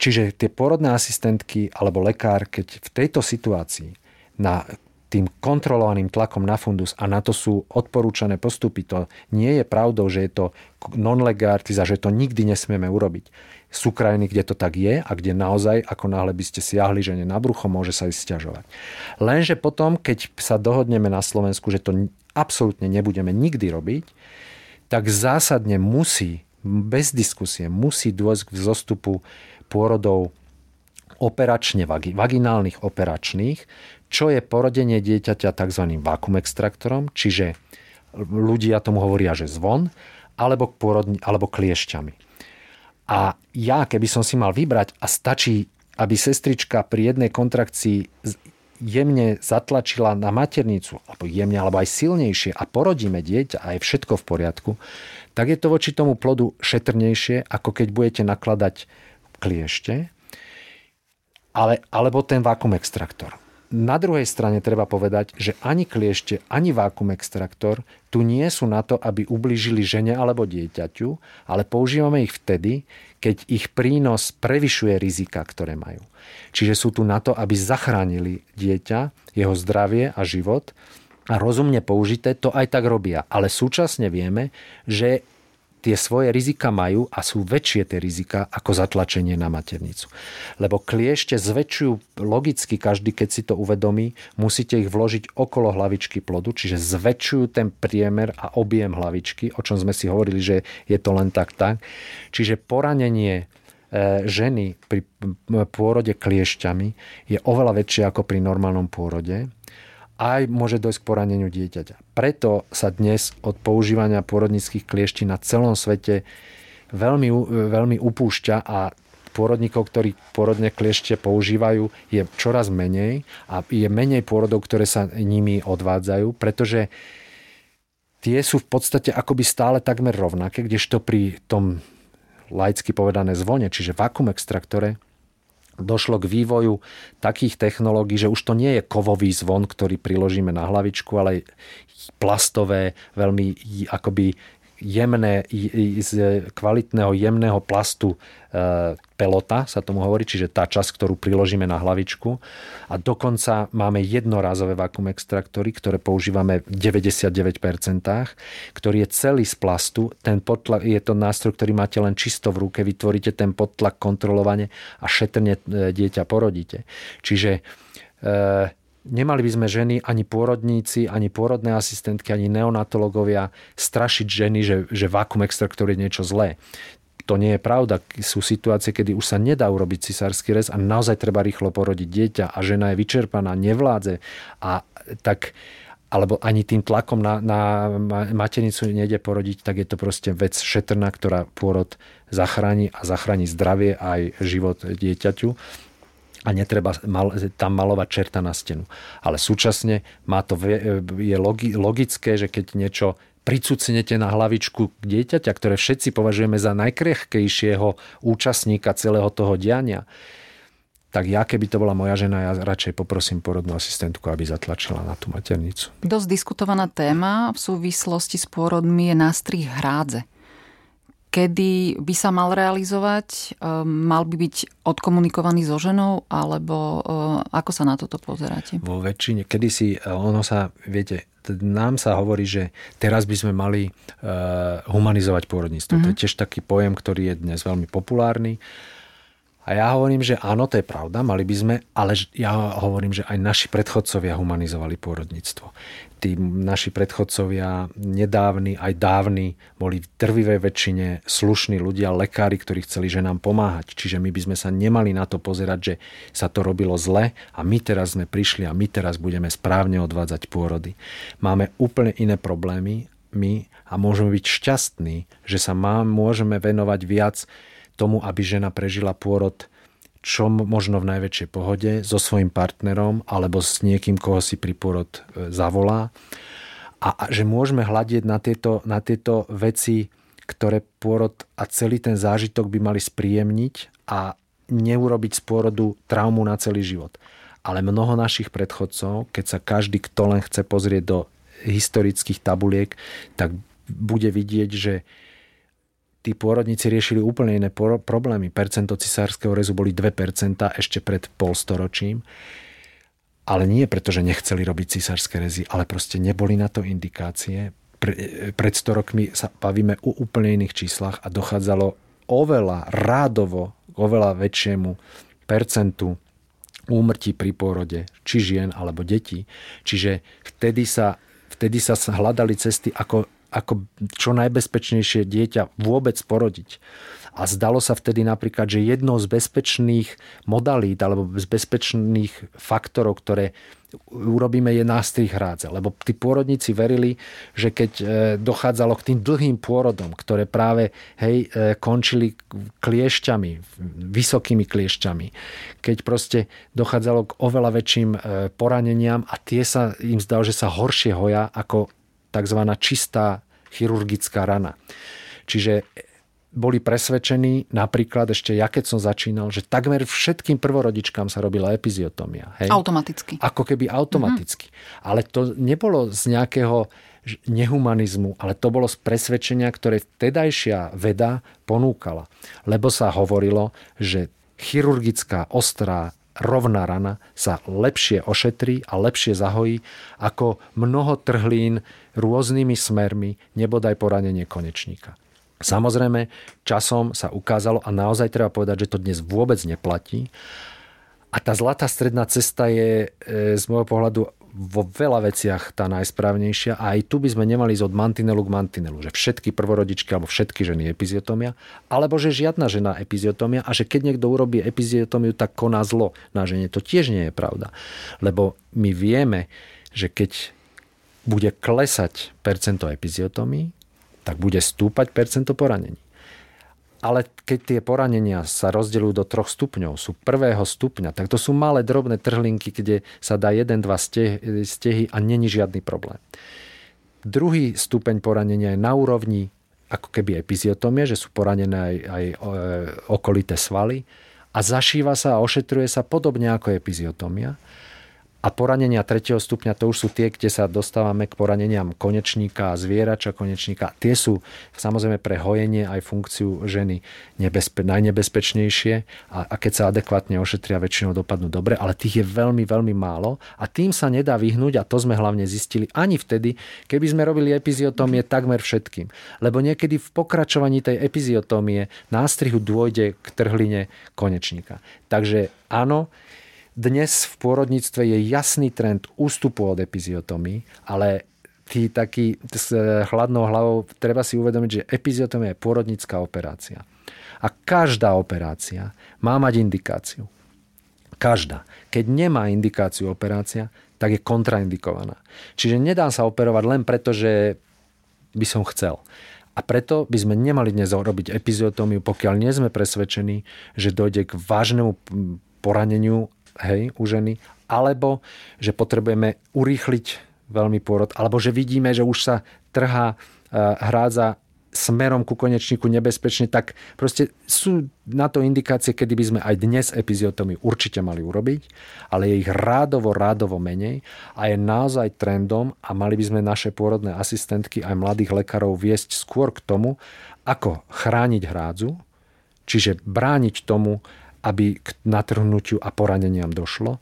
čiže tie porodné asistentky alebo lekár, keď v tejto situácii na tým kontrolovaným tlakom na fundus a na to sú odporúčané postupy. To nie je pravdou, že je to non-legartiza, že to nikdy nesmieme urobiť. Sú krajiny, kde to tak je a kde naozaj, ako náhle by ste siahli žene na brucho, môže sa ísť stiažovať. Lenže potom, keď sa dohodneme na Slovensku, že to absolútne nebudeme nikdy robiť, tak zásadne musí, bez diskusie, musí dôjsť k vzostupu pôrodov operačne, vaginálnych operačných, čo je porodenie dieťaťa tzv. vakuum extraktorom, čiže ľudia tomu hovoria, že zvon, alebo, porodni, alebo kliešťami. A ja, keby som si mal vybrať a stačí, aby sestrička pri jednej kontrakcii jemne zatlačila na maternicu, alebo jemne, alebo aj silnejšie a porodíme dieťa a je všetko v poriadku, tak je to voči tomu plodu šetrnejšie, ako keď budete nakladať kliešte, ale, alebo ten vákum extraktor. Na druhej strane treba povedať, že ani kliešte, ani vákum extraktor tu nie sú na to, aby ublížili žene alebo dieťaťu, ale používame ich vtedy, keď ich prínos prevyšuje rizika, ktoré majú. Čiže sú tu na to, aby zachránili dieťa, jeho zdravie a život a rozumne použité to aj tak robia. Ale súčasne vieme, že tie svoje rizika majú a sú väčšie tie rizika ako zatlačenie na maternicu. Lebo kliešte zväčšujú logicky, každý keď si to uvedomí, musíte ich vložiť okolo hlavičky plodu, čiže zväčšujú ten priemer a objem hlavičky, o čom sme si hovorili, že je to len tak tak. Čiže poranenie e, ženy pri pôrode kliešťami je oveľa väčšie ako pri normálnom pôrode aj môže dojsť k poraneniu dieťaťa. Preto sa dnes od používania pôrodnických kliešťí na celom svete veľmi, veľmi upúšťa a pôrodníkov, ktorí pôrodné kliešte používajú, je čoraz menej a je menej pôrodov, ktoré sa nimi odvádzajú, pretože tie sú v podstate akoby stále takmer rovnaké, kdežto pri tom laicky povedané zvone, čiže vakuum extraktore, došlo k vývoju takých technológií, že už to nie je kovový zvon, ktorý priložíme na hlavičku, ale plastové, veľmi akoby jemné, z kvalitného jemného plastu e, pelota, sa tomu hovorí, čiže tá časť, ktorú priložíme na hlavičku. A dokonca máme jednorázové vakuum extraktory, ktoré používame v 99%, ktorý je celý z plastu. Ten podtlak, je to nástroj, ktorý máte len čisto v ruke, vytvoríte ten podtlak kontrolovane a šetrne e, dieťa porodíte. Čiže e, Nemali by sme ženy, ani pôrodníci, ani pôrodné asistentky, ani neonatológovia strašiť ženy, že, že vakuum extraktor je niečo zlé. To nie je pravda. Sú situácie, kedy už sa nedá urobiť cisársky rez a naozaj treba rýchlo porodiť dieťa a žena je vyčerpaná, nevládze a tak alebo ani tým tlakom na, na maternicu nejde porodiť, tak je to proste vec šetrná, ktorá pôrod zachráni a zachráni zdravie aj život dieťaťu a netreba mal, tam malovať čerta na stenu. Ale súčasne má to, je logické, že keď niečo pricucnete na hlavičku dieťaťa, ktoré všetci považujeme za najkrehkejšieho účastníka celého toho diania, tak ja, keby to bola moja žena, ja radšej poprosím porodnú asistentku, aby zatlačila na tú maternicu. Dosť diskutovaná téma v súvislosti s pôrodmi je nástrih hrádze kedy by sa mal realizovať? Ehm, mal by byť odkomunikovaný so ženou, alebo ehm, ako sa na toto pozeráte? Vo väčšine, kedysi eh, ono sa, viete, nám sa hovorí, že teraz by sme mali eh, humanizovať pôrodníctvo. Mm-hmm. To je mhm. tiež taký pojem, ktorý je dnes veľmi populárny. A ja hovorím, že áno, to je pravda, mali by sme, ale ja hovorím, že aj naši predchodcovia humanizovali pôrodníctvo tí naši predchodcovia nedávni, aj dávni, boli v drvivej väčšine slušní ľudia, lekári, ktorí chceli ženám pomáhať. Čiže my by sme sa nemali na to pozerať, že sa to robilo zle a my teraz sme prišli a my teraz budeme správne odvádzať pôrody. Máme úplne iné problémy my a môžeme byť šťastní, že sa má, môžeme venovať viac tomu, aby žena prežila pôrod čo možno v najväčšej pohode so svojím partnerom alebo s niekým, koho si pri pôrod e, zavolá. A že môžeme hľadiť na tieto, na tieto veci, ktoré pôrod a celý ten zážitok by mali spríjemniť a neurobiť z pôrodu traumu na celý život. Ale mnoho našich predchodcov, keď sa každý, kto len chce pozrieť do historických tabuliek, tak bude vidieť, že tí pôrodníci riešili úplne iné problémy. Percento cisárskeho rezu boli 2% ešte pred polstoročím. Ale nie preto, že nechceli robiť cisárske rezy, ale proste neboli na to indikácie. Pre, pred 100 rokmi sa bavíme o úplne iných číslach a dochádzalo oveľa rádovo, oveľa väčšiemu percentu úmrtí pri pôrode, či žien alebo detí. Čiže vtedy sa, vtedy sa hľadali cesty, ako, ako čo najbezpečnejšie dieťa vôbec porodiť. A zdalo sa vtedy napríklad, že jednou z bezpečných modalít alebo z bezpečných faktorov, ktoré urobíme je nástrih hrádze. Lebo tí pôrodníci verili, že keď e, dochádzalo k tým dlhým pôrodom, ktoré práve hej, e, končili kliešťami, vysokými kliešťami, keď proste dochádzalo k oveľa väčším e, poraneniam a tie sa im zdalo, že sa horšie hoja ako tzv. čistá chirurgická rana. Čiže boli presvedčení, napríklad ešte ja keď som začínal, že takmer všetkým prvorodičkám sa robila epiziotomia. Hej? Automaticky. Ako keby automaticky. Mm-hmm. Ale to nebolo z nejakého nehumanizmu, ale to bolo z presvedčenia, ktoré vtedajšia veda ponúkala. Lebo sa hovorilo, že chirurgická ostrá rovná rana sa lepšie ošetrí a lepšie zahojí ako mnoho trhlín rôznymi smermi, nebodaj poranenie konečníka. Samozrejme, časom sa ukázalo a naozaj treba povedať, že to dnes vôbec neplatí. A tá zlatá stredná cesta je e, z môjho pohľadu vo veľa veciach tá najsprávnejšia a aj tu by sme nemali ísť od mantinelu k mantinelu, že všetky prvorodičky alebo všetky ženy epiziotomia, alebo že žiadna žena epiziotomia a že keď niekto urobí epiziotomiu, tak koná zlo na žene. To tiež nie je pravda. Lebo my vieme, že keď bude klesať percento epiziotomii, tak bude stúpať percento poranení. Ale keď tie poranenia sa rozdeľujú do troch stupňov, sú prvého stupňa, tak to sú malé drobné trhlinky, kde sa dá jeden, dva stehy a není žiadny problém. Druhý stupeň poranenia je na úrovni ako keby epiziotomie, že sú poranené aj, aj e, okolité svaly a zašíva sa a ošetruje sa podobne ako epiziotomia. A poranenia tretieho stupňa, to už sú tie, kde sa dostávame k poraneniam konečníka zvierača konečníka. Tie sú samozrejme pre hojenie aj funkciu ženy nebezpe- najnebezpečnejšie a, a keď sa adekvátne ošetria, väčšinou dopadnú dobre, ale tých je veľmi, veľmi málo a tým sa nedá vyhnúť a to sme hlavne zistili ani vtedy, keby sme robili epiziotómie takmer všetkým. Lebo niekedy v pokračovaní tej epiziotómie nástrihu dôjde k trhline konečníka. Takže áno, dnes v pôrodníctve je jasný trend ústupu od epiziotomy, ale tí taký s chladnou hlavou treba si uvedomiť, že epiziotomia je pôrodnická operácia. A každá operácia má mať indikáciu. Každá. Keď nemá indikáciu operácia, tak je kontraindikovaná. Čiže nedá sa operovať len preto, že by som chcel. A preto by sme nemali dnes robiť epiziotómiu, pokiaľ nie sme presvedčení, že dojde k vážnemu poraneniu hej, u ženy, alebo že potrebujeme urýchliť veľmi pôrod, alebo že vidíme, že už sa trhá e, hrádza smerom ku konečníku nebezpečne, tak proste sú na to indikácie, kedy by sme aj dnes epiziotomy určite mali urobiť, ale je ich rádovo, rádovo menej a je naozaj trendom a mali by sme naše pôrodné asistentky aj mladých lekárov viesť skôr k tomu, ako chrániť hrádzu, čiže brániť tomu, aby k natrhnutiu a poraneniam došlo.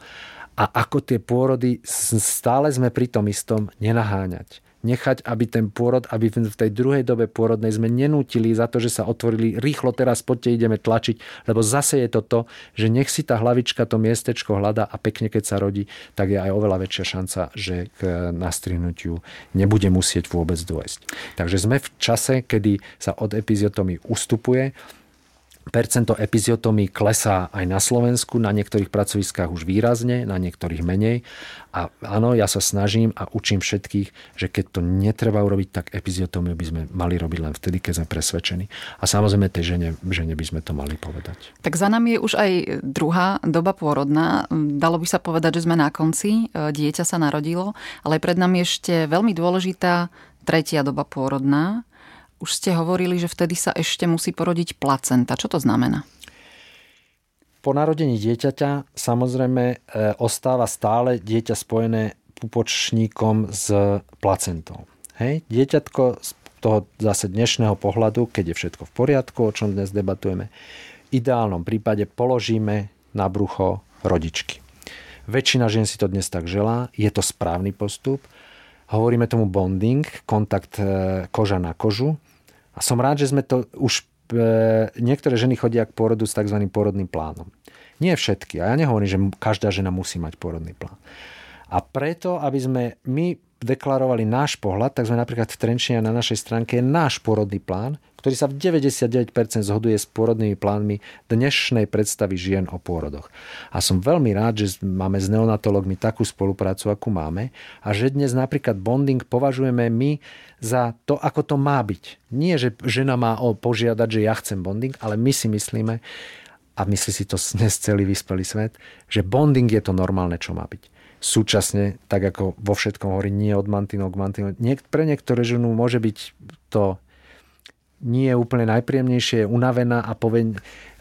A ako tie pôrody, stále sme pri tom istom nenaháňať. Nechať, aby ten pôrod, aby v tej druhej dobe pôrodnej sme nenútili za to, že sa otvorili rýchlo teraz poďte ideme tlačiť, lebo zase je to to, že nech si tá hlavička to miestečko hľada a pekne keď sa rodí, tak je aj oveľa väčšia šanca, že k nastrihnutiu nebude musieť vôbec dôjsť. Takže sme v čase, kedy sa od epiziotomy ustupuje Percento epiziotomí klesá aj na Slovensku, na niektorých pracoviskách už výrazne, na niektorých menej. A áno, ja sa snažím a učím všetkých, že keď to netreba urobiť, tak epiziotómiu by sme mali robiť len vtedy, keď sme presvedčení. A samozrejme tej žene, žene by sme to mali povedať. Tak za nami je už aj druhá doba pôrodná. Dalo by sa povedať, že sme na konci. Dieťa sa narodilo, ale pred nami ešte veľmi dôležitá tretia doba pôrodná, už ste hovorili, že vtedy sa ešte musí porodiť placenta. Čo to znamená? Po narodení dieťaťa samozrejme e, ostáva stále dieťa spojené pupočníkom s placentou. Hej? Dieťatko z toho zase dnešného pohľadu, keď je všetko v poriadku, o čom dnes debatujeme, v ideálnom prípade položíme na brucho rodičky. Väčšina žien si to dnes tak želá, je to správny postup. Hovoríme tomu bonding, kontakt e, koža na kožu. A som rád, že sme to už niektoré ženy chodia k pôrodu s tzv. pôrodným plánom. Nie všetky. A ja nehovorím, že každá žena musí mať pôrodný plán. A preto, aby sme my deklarovali náš pohľad, tak sme napríklad v Trenčine na našej stránke je náš porodný plán, ktorý sa v 99% zhoduje s porodnými plánmi dnešnej predstavy žien o pôrodoch. A som veľmi rád, že máme s neonatologmi takú spoluprácu, akú máme a že dnes napríklad bonding považujeme my za to, ako to má byť. Nie, že žena má požiadať, že ja chcem bonding, ale my si myslíme, a myslí si to dnes celý vyspelý svet, že bonding je to normálne, čo má byť súčasne, tak ako vo všetkom hovorí, nie od mantinov k mantinov. Niek- pre niektoré ženu môže byť to nie je úplne najpríjemnejšie, je unavená a povie,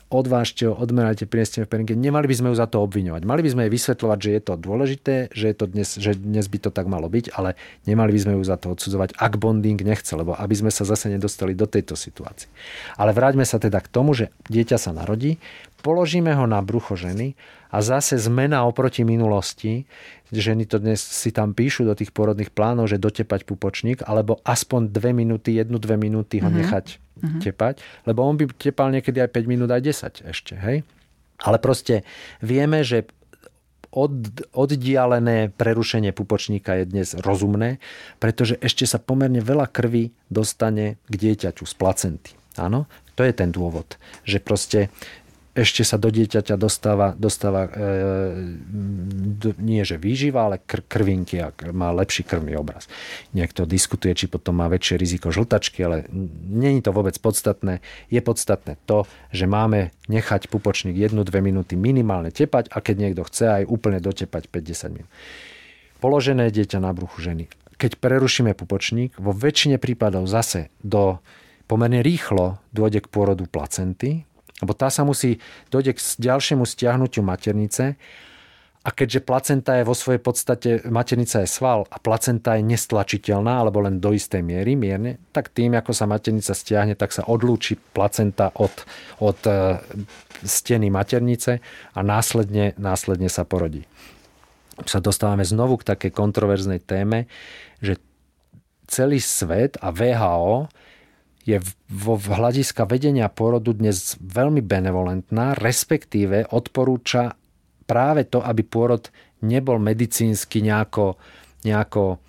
odvážte ho, odmerajte, prineste v perinke. Nemali by sme ju za to obviňovať. Mali by sme jej vysvetľovať, že je to dôležité, že, je to dnes, že dnes by to tak malo byť, ale nemali by sme ju za to odsudzovať, ak bonding nechce, lebo aby sme sa zase nedostali do tejto situácie. Ale vráťme sa teda k tomu, že dieťa sa narodí, položíme ho na brucho ženy a zase zmena oproti minulosti, ženy to dnes si tam píšu do tých porodných plánov, že dotepať pupočník, alebo aspoň dve minúty, jednu, dve minúty ho mm-hmm. nechať mm-hmm. tepať, lebo on by tepal niekedy aj 5 minút, aj 10 ešte, hej? Ale proste vieme, že od, oddialené prerušenie pupočníka je dnes rozumné, pretože ešte sa pomerne veľa krvi dostane k dieťaťu z placenty. Áno, to je ten dôvod, že proste ešte sa do dieťaťa dostáva, dostáva e, nie že výživa, ale kr- krvinky a má lepší krvný obraz. Niekto diskutuje, či potom má väčšie riziko žltačky, ale není to vôbec podstatné. Je podstatné to, že máme nechať pupočník 1-2 minúty minimálne tepať a keď niekto chce aj úplne dotepať 5-10 minút. Položené dieťa na bruchu ženy. Keď prerušíme pupočník, vo väčšine prípadov zase do pomerne rýchlo dôjde k pôrodu placenty, lebo tá sa musí dojde k ďalšiemu stiahnutiu maternice a keďže placenta je vo svojej podstate, maternica je sval a placenta je nestlačiteľná, alebo len do istej miery, mierne, tak tým, ako sa maternica stiahne, tak sa odlúči placenta od, od e, steny maternice a následne, následne sa porodí. Sa dostávame znovu k takej kontroverznej téme, že celý svet a VHO je vo hľadiska vedenia porodu dnes veľmi benevolentná, respektíve odporúča práve to, aby pôrod nebol medicínsky nejako, nejako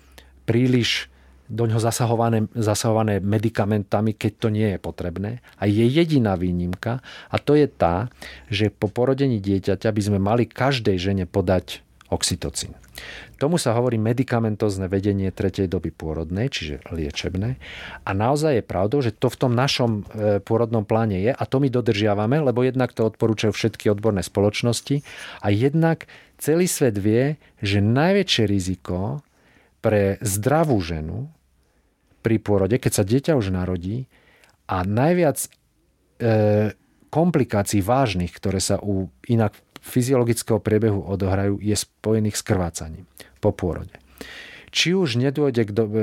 príliš do ňoho zasahované, zasahované medikamentami, keď to nie je potrebné. A je jediná výnimka a to je tá, že po porodení dieťaťa by sme mali každej žene podať oxytocín. Tomu sa hovorí medikamentozne vedenie tretej doby pôrodnej, čiže liečebné. A naozaj je pravdou, že to v tom našom e, pôrodnom pláne je a to my dodržiavame, lebo jednak to odporúčajú všetky odborné spoločnosti a jednak celý svet vie, že najväčšie riziko pre zdravú ženu pri pôrode, keď sa dieťa už narodí a najviac e, komplikácií vážnych, ktoré sa u inak fyziologického priebehu odohrajú, je spojených s krvácaním po pôrode. Či už nedôjde k do, e,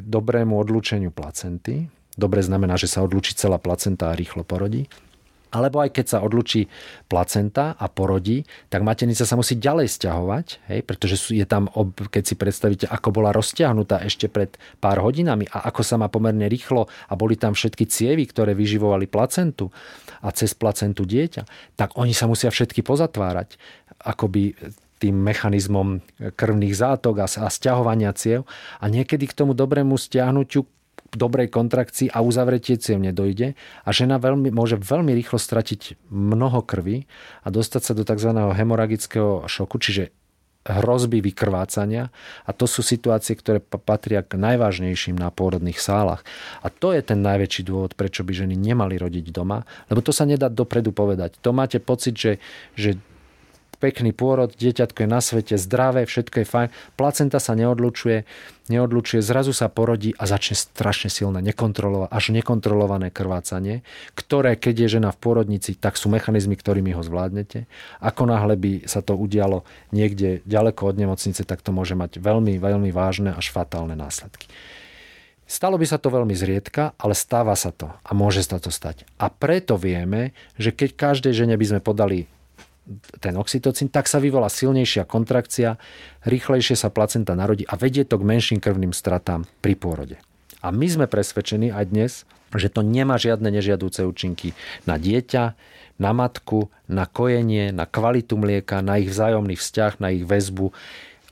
dobrému odlúčeniu placenty, dobre znamená, že sa odlúči celá placenta a rýchlo porodí, alebo aj keď sa odlučí placenta a porodí, tak maternica sa musí ďalej stiahovať, hej, pretože je tam, keď si predstavíte, ako bola roztiahnutá ešte pred pár hodinami a ako sa má pomerne rýchlo a boli tam všetky cievy, ktoré vyživovali placentu a cez placentu dieťa, tak oni sa musia všetky pozatvárať, akoby tým mechanizmom krvných zátok a, a stiahovania ciev. A niekedy k tomu dobrému stiahnutiu dobrej kontrakcii a uzavretie ciev nedojde a žena veľmi, môže veľmi rýchlo stratiť mnoho krvi a dostať sa do tzv. hemoragického šoku, čiže hrozby vykrvácania a to sú situácie, ktoré patria k najvážnejším na pôrodných sálach. A to je ten najväčší dôvod, prečo by ženy nemali rodiť doma, lebo to sa nedá dopredu povedať. To máte pocit, že, že pekný pôrod, dieťatko je na svete, zdravé, všetko je fajn, placenta sa neodlučuje, neodlučuje, zrazu sa porodí a začne strašne silné, nekontrolované, až nekontrolované krvácanie, ktoré, keď je žena v pôrodnici, tak sú mechanizmy, ktorými ho zvládnete. Ako náhle by sa to udialo niekde ďaleko od nemocnice, tak to môže mať veľmi, veľmi vážne až fatálne následky. Stalo by sa to veľmi zriedka, ale stáva sa to a môže sa to stať. A preto vieme, že keď každej žene by sme podali ten oxytocín, tak sa vyvolá silnejšia kontrakcia, rýchlejšie sa placenta narodí a vedie to k menším krvným stratám pri pôrode. A my sme presvedčení aj dnes, že to nemá žiadne nežiadúce účinky na dieťa, na matku, na kojenie, na kvalitu mlieka, na ich vzájomný vzťah, na ich väzbu,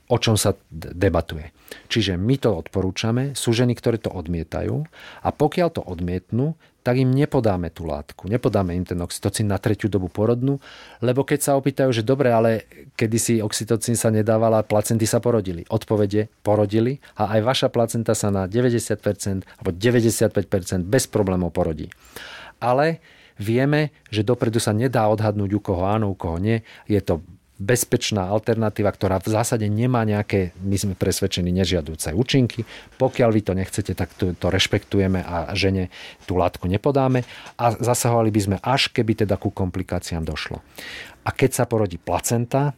o čom sa debatuje. Čiže my to odporúčame, sú ženy, ktoré to odmietajú a pokiaľ to odmietnú, tak im nepodáme tú látku, nepodáme im ten oxytocín na tretiu dobu porodnú, lebo keď sa opýtajú, že dobre, ale kedy si oxytocín sa nedával a placenty sa porodili. Odpovede porodili a aj vaša placenta sa na 90% alebo 95% bez problémov porodí. Ale vieme, že dopredu sa nedá odhadnúť, u koho áno, u koho nie. Je to bezpečná alternatíva, ktorá v zásade nemá nejaké, my sme presvedčení, nežiadúce účinky. Pokiaľ vy to nechcete, tak to, to rešpektujeme a žene tú látku nepodáme a zasahovali by sme až keby teda ku komplikáciám došlo. A keď sa porodí placenta,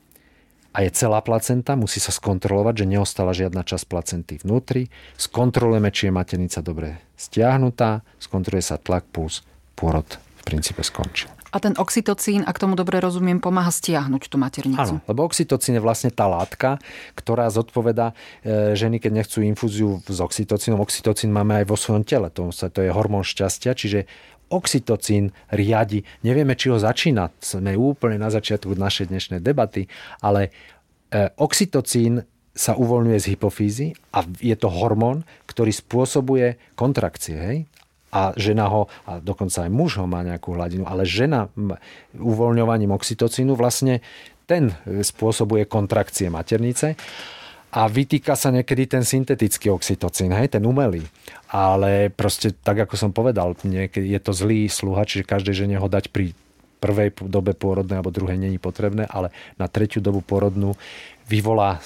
a je celá placenta, musí sa skontrolovať, že neostala žiadna časť placenty vnútri. Skontrolujeme, či je maternica dobre stiahnutá, skontroluje sa tlak, puls, pôrod v princípe skončil. A ten oxytocín, ak tomu dobre rozumiem, pomáha stiahnuť tú maternicu. Áno, lebo oxytocín je vlastne tá látka, ktorá zodpoveda e, ženy, keď nechcú infúziu s oxytocínom. Oxytocín máme aj vo svojom tele, to, to je hormón šťastia, čiže oxytocín riadi. Nevieme, či ho začína. Sme úplne na začiatku našej dnešnej debaty, ale e, oxytocín sa uvoľňuje z hypofízy a je to hormón, ktorý spôsobuje kontrakcie. Hej? A žena ho, a dokonca aj muž ho má nejakú hladinu, ale žena uvoľňovaním oxytocínu vlastne ten spôsobuje kontrakcie maternice a vytýka sa niekedy ten syntetický oxytocín, hej, ten umelý. Ale proste, tak ako som povedal, niekedy je to zlý sluha, čiže každej žene ho dať pri prvej dobe pôrodnej alebo druhej není potrebné, ale na tretiu dobu pôrodnú vyvolá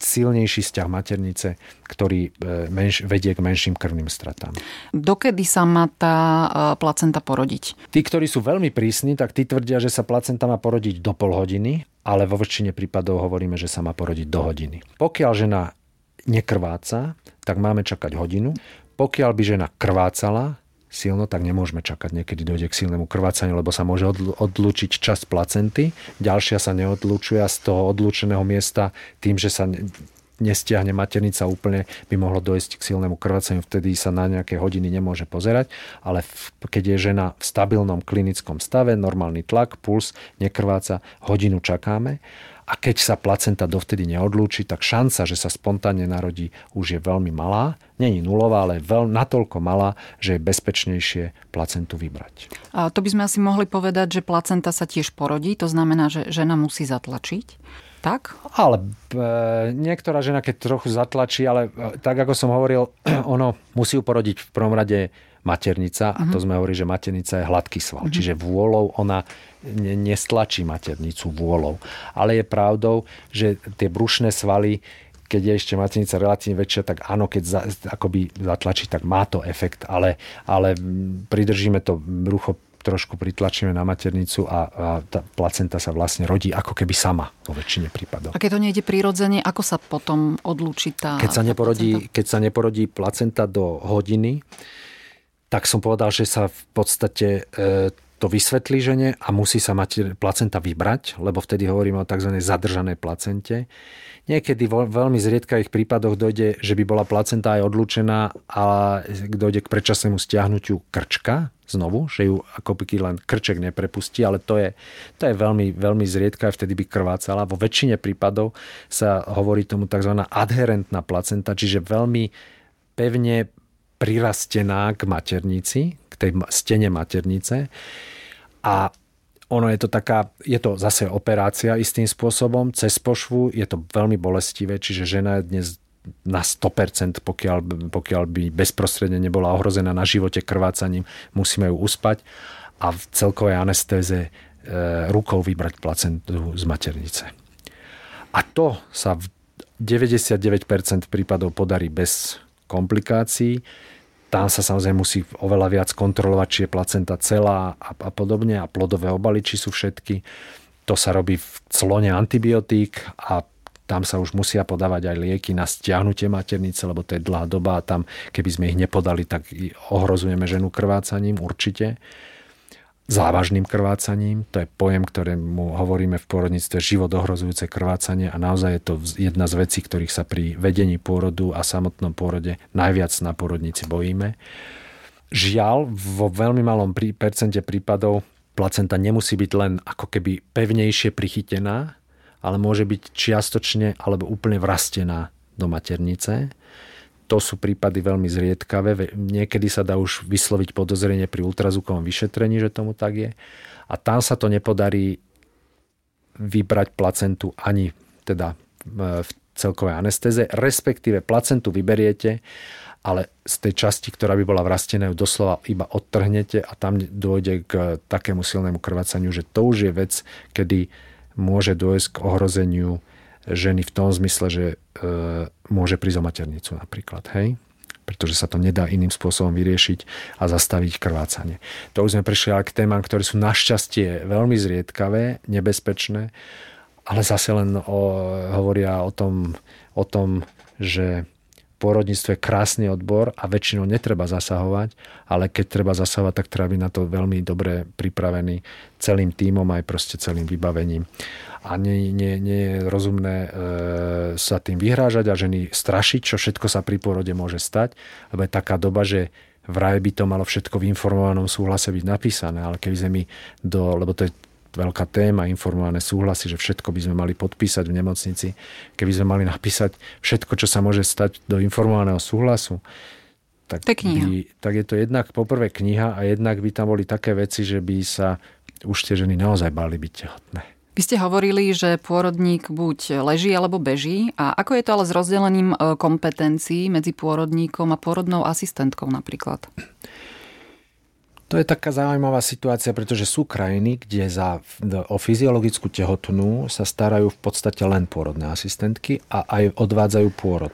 silnejší vzťah maternice, ktorý e, menš, vedie k menším krvným stratám. Dokedy sa má tá e, placenta porodiť? Tí, ktorí sú veľmi prísni, tak tí tvrdia, že sa placenta má porodiť do pol hodiny, ale vo väčšine prípadov hovoríme, že sa má porodiť do hodiny. Pokiaľ žena nekrváca, tak máme čakať hodinu. Pokiaľ by žena krvácala, silno, tak nemôžeme čakať. Niekedy dojde k silnému krvácaniu, lebo sa môže odlúčiť časť placenty. Ďalšia sa neodlúčuje a z toho odlúčeného miesta tým, že sa nestiahne maternica úplne, by mohlo dojsť k silnému krvácaniu, vtedy sa na nejaké hodiny nemôže pozerať, ale keď je žena v stabilnom klinickom stave, normálny tlak, puls, nekrváca, hodinu čakáme a keď sa placenta dovtedy neodlúči, tak šanca, že sa spontánne narodí, už je veľmi malá. Není nulová, ale veľ, natoľko malá, že je bezpečnejšie placentu vybrať. A to by sme asi mohli povedať, že placenta sa tiež porodí, to znamená, že žena musí zatlačiť. Tak? Ale e, niektorá žena, keď trochu zatlačí, ale e, tak ako som hovoril, ono musí ju porodiť v prvom rade maternica a to mhm. sme hovorili, že maternica je hladký sval. Uh-huh. Čiže vôľou ona nestlačí maternicu vôľou. Ale je pravdou, že tie brušné svaly keď je ešte maternica relatívne väčšia, tak áno, keď za, akoby zatlačí, tak má to efekt, ale, ale pridržíme to brucho trošku pritlačíme na maternicu a, a tá placenta sa vlastne rodí ako keby sama vo väčšine prípadov. A keď to nejde prirodzene, ako sa potom odlúči tá keď sa neporodí, Keď sa neporodí placenta do hodiny, tak som povedal, že sa v podstate e, to vysvetlí žene a musí sa mať placenta vybrať, lebo vtedy hovoríme o tzv. zadržanej placente. Niekedy vo veľmi zriedkavých prípadoch dojde, že by bola placenta aj odlučená a dojde k predčasnému stiahnutiu krčka znovu, že ju ako by len krček neprepustí, ale to je, to je veľmi, veľmi zriedka, vtedy by krvácala. Vo väčšine prípadov sa hovorí tomu tzv. adherentná placenta, čiže veľmi pevne prirastená k maternici, k tej stene maternice a ono je to taká, je to zase operácia istým spôsobom cez pošvu, je to veľmi bolestivé, čiže žena je dnes na 100%, pokiaľ, pokiaľ by bezprostredne nebola ohrozená na živote krvácaním, musíme ju uspať a v celkovej anestéze e, rukou vybrať placentu z maternice. A to sa v 99% prípadov podarí bez komplikácií. Tam sa samozrejme musí oveľa viac kontrolovať, či je placenta celá a, a podobne a plodové obaly, či sú všetky. To sa robí v clone antibiotík a tam sa už musia podávať aj lieky na stiahnutie maternice, lebo to je dlhá doba a tam, keby sme ich nepodali, tak ohrozujeme ženu krvácaním určite závažným krvácaním. To je pojem, ktorému hovoríme v pôrodníctve život ohrozujúce krvácanie a naozaj je to jedna z vecí, ktorých sa pri vedení pôrodu a samotnom pôrode najviac na pôrodnici bojíme. Žiaľ, vo veľmi malom percente prípadov placenta nemusí byť len ako keby pevnejšie prichytená, ale môže byť čiastočne alebo úplne vrastená do maternice. To sú prípady veľmi zriedkavé. Niekedy sa dá už vysloviť podozrenie pri ultrazvukovom vyšetrení, že tomu tak je. A tam sa to nepodarí vybrať placentu ani teda v celkovej anestéze, respektíve placentu vyberiete, ale z tej časti, ktorá by bola vrastená, ju doslova iba odtrhnete a tam dôjde k takému silnému krvácaniu, že to už je vec, kedy môže dôjsť k ohrozeniu ženy v tom zmysle, že e, môže prísť o maternicu napríklad. Hej? pretože sa to nedá iným spôsobom vyriešiť a zastaviť krvácanie. To už sme prišli ale k témam, ktoré sú našťastie veľmi zriedkavé, nebezpečné, ale zase len o, hovoria o tom, o tom, že pôrodníctvo je krásny odbor a väčšinou netreba zasahovať, ale keď treba zasahovať, tak treba byť na to veľmi dobre pripravený celým tímom aj proste celým vybavením. A nie, nie, nie je rozumné e, sa tým vyhrážať a ženy strašiť, čo všetko sa pri pôrode môže stať, lebo je taká doba, že vraj by to malo všetko v informovanom súhlase byť napísané, ale keby sme my do, lebo to je veľká téma, informované súhlasy, že všetko by sme mali podpísať v nemocnici. Keby sme mali napísať všetko, čo sa môže stať do informovaného súhlasu, tak, je by, tak je to jednak poprvé kniha a jednak by tam boli také veci, že by sa už tie ženy naozaj bali byť tehotné. Vy ste hovorili, že pôrodník buď leží alebo beží. A ako je to ale s rozdelením e, kompetencií medzi pôrodníkom a pôrodnou asistentkou napríklad? To je taká zaujímavá situácia, pretože sú krajiny, kde za, o fyziologickú tehotnú sa starajú v podstate len pôrodné asistentky a aj odvádzajú pôrod.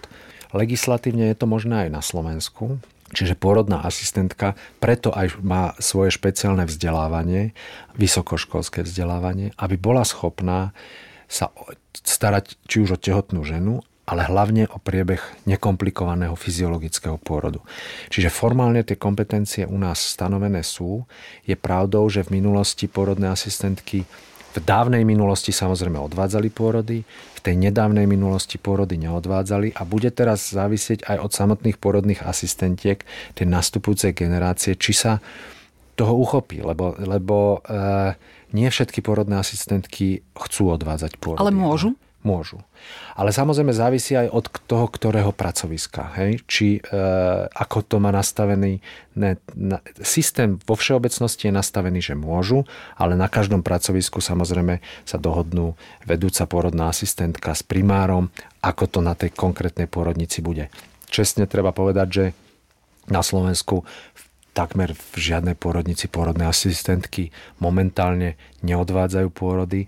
Legislatívne je to možné aj na Slovensku, Čiže pôrodná asistentka preto aj má svoje špeciálne vzdelávanie, vysokoškolské vzdelávanie, aby bola schopná sa starať či už o tehotnú ženu, ale hlavne o priebeh nekomplikovaného fyziologického pôrodu. Čiže formálne tie kompetencie u nás stanovené sú. Je pravdou, že v minulosti pôrodné asistentky v dávnej minulosti samozrejme odvádzali pôrody, v tej nedávnej minulosti pôrody neodvádzali a bude teraz závisieť aj od samotných pôrodných asistentiek tej nastupujúcej generácie, či sa toho uchopí, lebo, lebo e, nie všetky pôrodné asistentky chcú odvádzať pôrody. Ale môžu? Môžu. Ale samozrejme závisí aj od toho, ktorého pracoviska. Hej? Či e, ako to má nastavený... Ne, na, systém vo všeobecnosti je nastavený, že môžu, ale na každom pracovisku samozrejme sa dohodnú vedúca pôrodná asistentka s primárom, ako to na tej konkrétnej pôrodnici bude. Čestne treba povedať, že na Slovensku takmer v žiadnej pôrodnici pôrodné asistentky momentálne neodvádzajú pôrody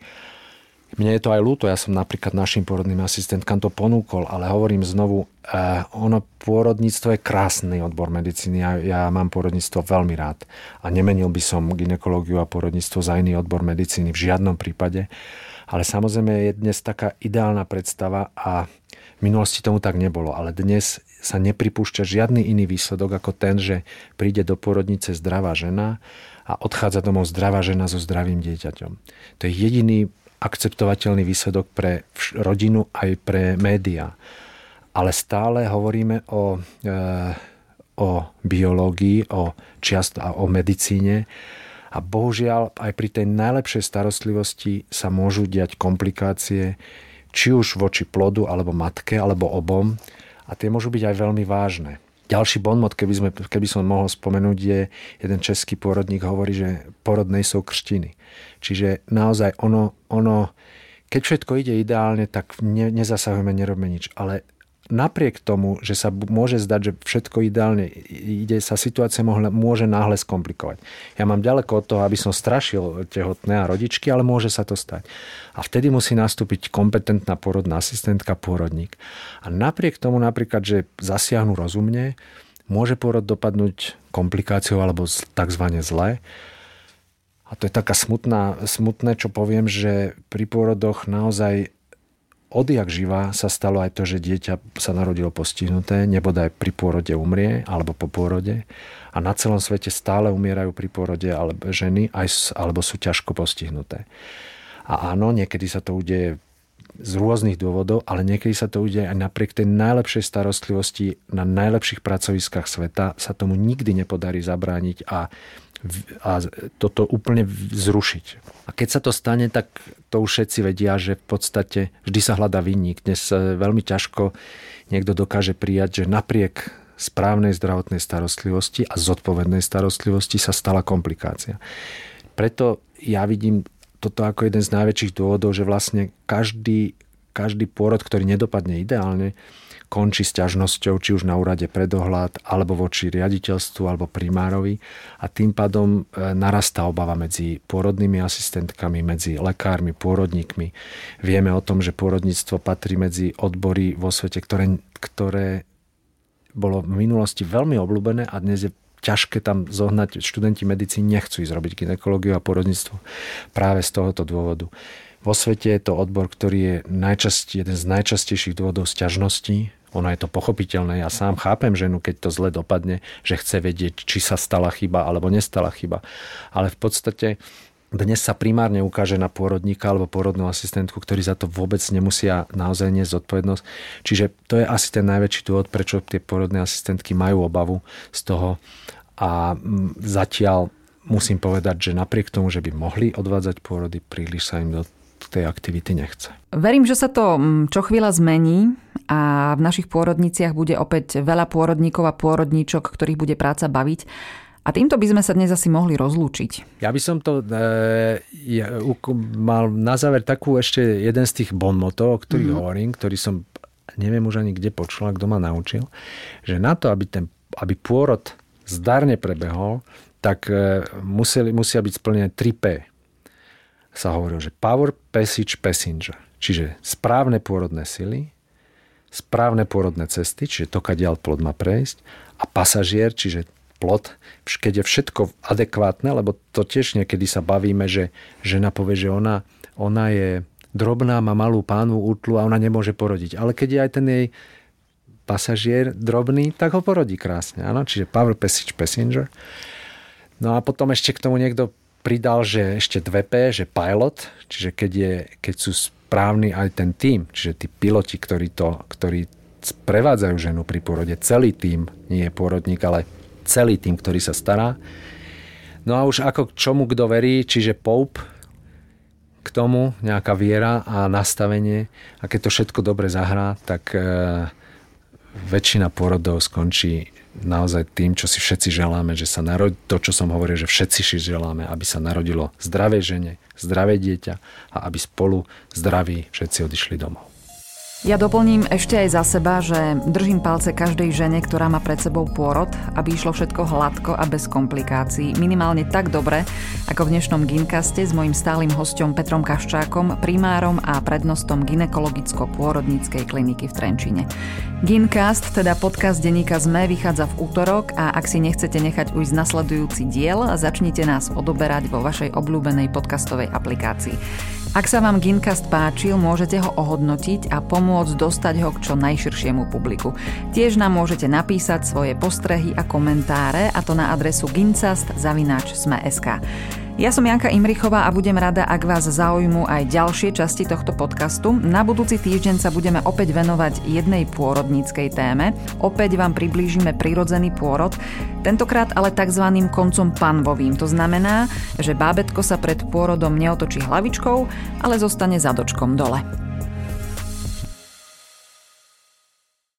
mne je to aj ľúto, ja som napríklad našim pôrodným asistentkám to ponúkol, ale hovorím znovu, eh, ono pôrodníctvo je krásny odbor medicíny, ja, ja mám pôrodníctvo veľmi rád a nemenil by som ginekológiu a pôrodníctvo za iný odbor medicíny v žiadnom prípade, ale samozrejme je dnes taká ideálna predstava a v minulosti tomu tak nebolo, ale dnes sa nepripúšťa žiadny iný výsledok ako ten, že príde do pôrodnice zdravá žena a odchádza domov zdravá žena so zdravým dieťaťom. To je jediný akceptovateľný výsledok pre rodinu aj pre médiá. Ale stále hovoríme o, e, o biológii, o čiast a o medicíne a bohužiaľ aj pri tej najlepšej starostlivosti sa môžu diať komplikácie, či už voči plodu, alebo matke, alebo obom a tie môžu byť aj veľmi vážne. Ďalší bonmot, keby, sme, keby som mohol spomenúť, je jeden český pôrodník hovorí, že porodnej sú krštiny. Čiže naozaj ono, ono keď všetko ide ideálne, tak ne, nezasahujeme, nerobíme nič. Ale napriek tomu, že sa môže zdať, že všetko ideálne ide, sa situácia mohla, môže náhle skomplikovať. Ja mám ďaleko od toho, aby som strašil tehotné a rodičky, ale môže sa to stať. A vtedy musí nastúpiť kompetentná porodná asistentka, pôrodník. A napriek tomu napríklad, že zasiahnu rozumne, môže pôrod dopadnúť komplikáciou alebo tzv. zle a to je taká smutná, smutné, čo poviem, že pri pôrodoch naozaj odjak živa sa stalo aj to, že dieťa sa narodilo postihnuté, nebodaj pri pôrode umrie, alebo po pôrode. A na celom svete stále umierajú pri pôrode alebo ženy, aj, alebo sú ťažko postihnuté. A áno, niekedy sa to udeje z rôznych dôvodov, ale niekedy sa to udeje aj napriek tej najlepšej starostlivosti na najlepších pracoviskách sveta sa tomu nikdy nepodarí zabrániť a, a toto úplne zrušiť. A keď sa to stane, tak to už všetci vedia, že v podstate vždy sa hľadá vinník. Dnes veľmi ťažko niekto dokáže prijať, že napriek správnej zdravotnej starostlivosti a zodpovednej starostlivosti sa stala komplikácia. Preto ja vidím toto ako jeden z najväčších dôvodov, že vlastne každý, každý pôrod, ktorý nedopadne ideálne, končí s ťažnosťou, či už na úrade pre dohľad, alebo voči riaditeľstvu, alebo primárovi. A tým pádom e, narastá obava medzi pôrodnými asistentkami, medzi lekármi, pôrodníkmi. Vieme o tom, že pôrodníctvo patrí medzi odbory vo svete, ktoré, ktoré bolo v minulosti veľmi obľúbené a dnes je ťažké tam zohnať, študenti medicíny nechcú ísť robiť ginekológiu a porodníctvo práve z tohoto dôvodu. Vo svete je to odbor, ktorý je najčastí, jeden z najčastejších dôvodov sťažností. Ono je to pochopiteľné. Ja sám chápem ženu, keď to zle dopadne, že chce vedieť, či sa stala chyba alebo nestala chyba. Ale v podstate dnes sa primárne ukáže na pôrodníka alebo pôrodnú asistentku, ktorí za to vôbec nemusia naozaj niesť zodpovednosť. Čiže to je asi ten najväčší dôvod, prečo tie pôrodné asistentky majú obavu z toho. A zatiaľ musím povedať, že napriek tomu, že by mohli odvádzať pôrody, príliš sa im do tej aktivity nechce. Verím, že sa to čo chvíľa zmení a v našich pôrodniciach bude opäť veľa pôrodníkov a pôrodníčok, ktorých bude práca baviť. A týmto by sme sa dnes asi mohli rozlúčiť. Ja by som to e, ja, mal na záver takú ešte jeden z tých bon moto, o ktorých mm-hmm. hovorím, ktorý som neviem už ani kde počul, kto ma naučil, že na to, aby, ten, aby pôrod zdarne prebehol, tak e, museli, musia byť splnené 3P. Sa hovorilo, že power, passage, passenger. Čiže správne pôrodné sily, správne pôrodné cesty, čiže to, kadiaľ plod má prejsť, a pasažier, čiže plot, keď je všetko adekvátne, lebo to tiež niekedy sa bavíme, že žena povie, že ona, ona je drobná, má malú pánu útlu a ona nemôže porodiť. Ale keď je aj ten jej pasažier drobný, tak ho porodí krásne. Áno? Čiže power passage passenger. No a potom ešte k tomu niekto pridal, že ešte 2P, že pilot, čiže keď, je, keď sú správni aj ten tým, čiže tí piloti, ktorí, to, ktorí prevádzajú ženu pri porode, celý tým, nie je pôrodník, ale celý tým, ktorý sa stará. No a už ako k čomu kto verí, čiže Pope, k tomu nejaká viera a nastavenie a keď to všetko dobre zahrá, tak e, väčšina porodov skončí naozaj tým, čo si všetci želáme, že sa narodí, to, čo som hovoril, že všetci si želáme, aby sa narodilo zdravé žene, zdravé dieťa a aby spolu zdraví všetci odišli domov. Ja doplním ešte aj za seba, že držím palce každej žene, ktorá má pred sebou pôrod, aby išlo všetko hladko a bez komplikácií. Minimálne tak dobre, ako v dnešnom Ginkaste s mojim stálym hostom Petrom Kaščákom, primárom a prednostom ginekologicko-pôrodníckej kliniky v Trenčine. Gincast, teda podcast denníka ZME, vychádza v útorok a ak si nechcete nechať ujsť nasledujúci diel, začnite nás odoberať vo vašej obľúbenej podcastovej aplikácii. Ak sa vám Gincast páčil, môžete ho ohodnotiť a pomôcť dostať ho k čo najširšiemu publiku. Tiež nám môžete napísať svoje postrehy a komentáre a to na adresu gincast.sme.sk. Ja som Janka Imrichová a budem rada, ak vás zaujímu aj ďalšie časti tohto podcastu. Na budúci týždeň sa budeme opäť venovať jednej pôrodníckej téme. Opäť vám priblížime prirodzený pôrod, tentokrát ale tzv. koncom panvovým. To znamená, že bábetko sa pred pôrodom neotočí hlavičkou, ale zostane zadočkom dole.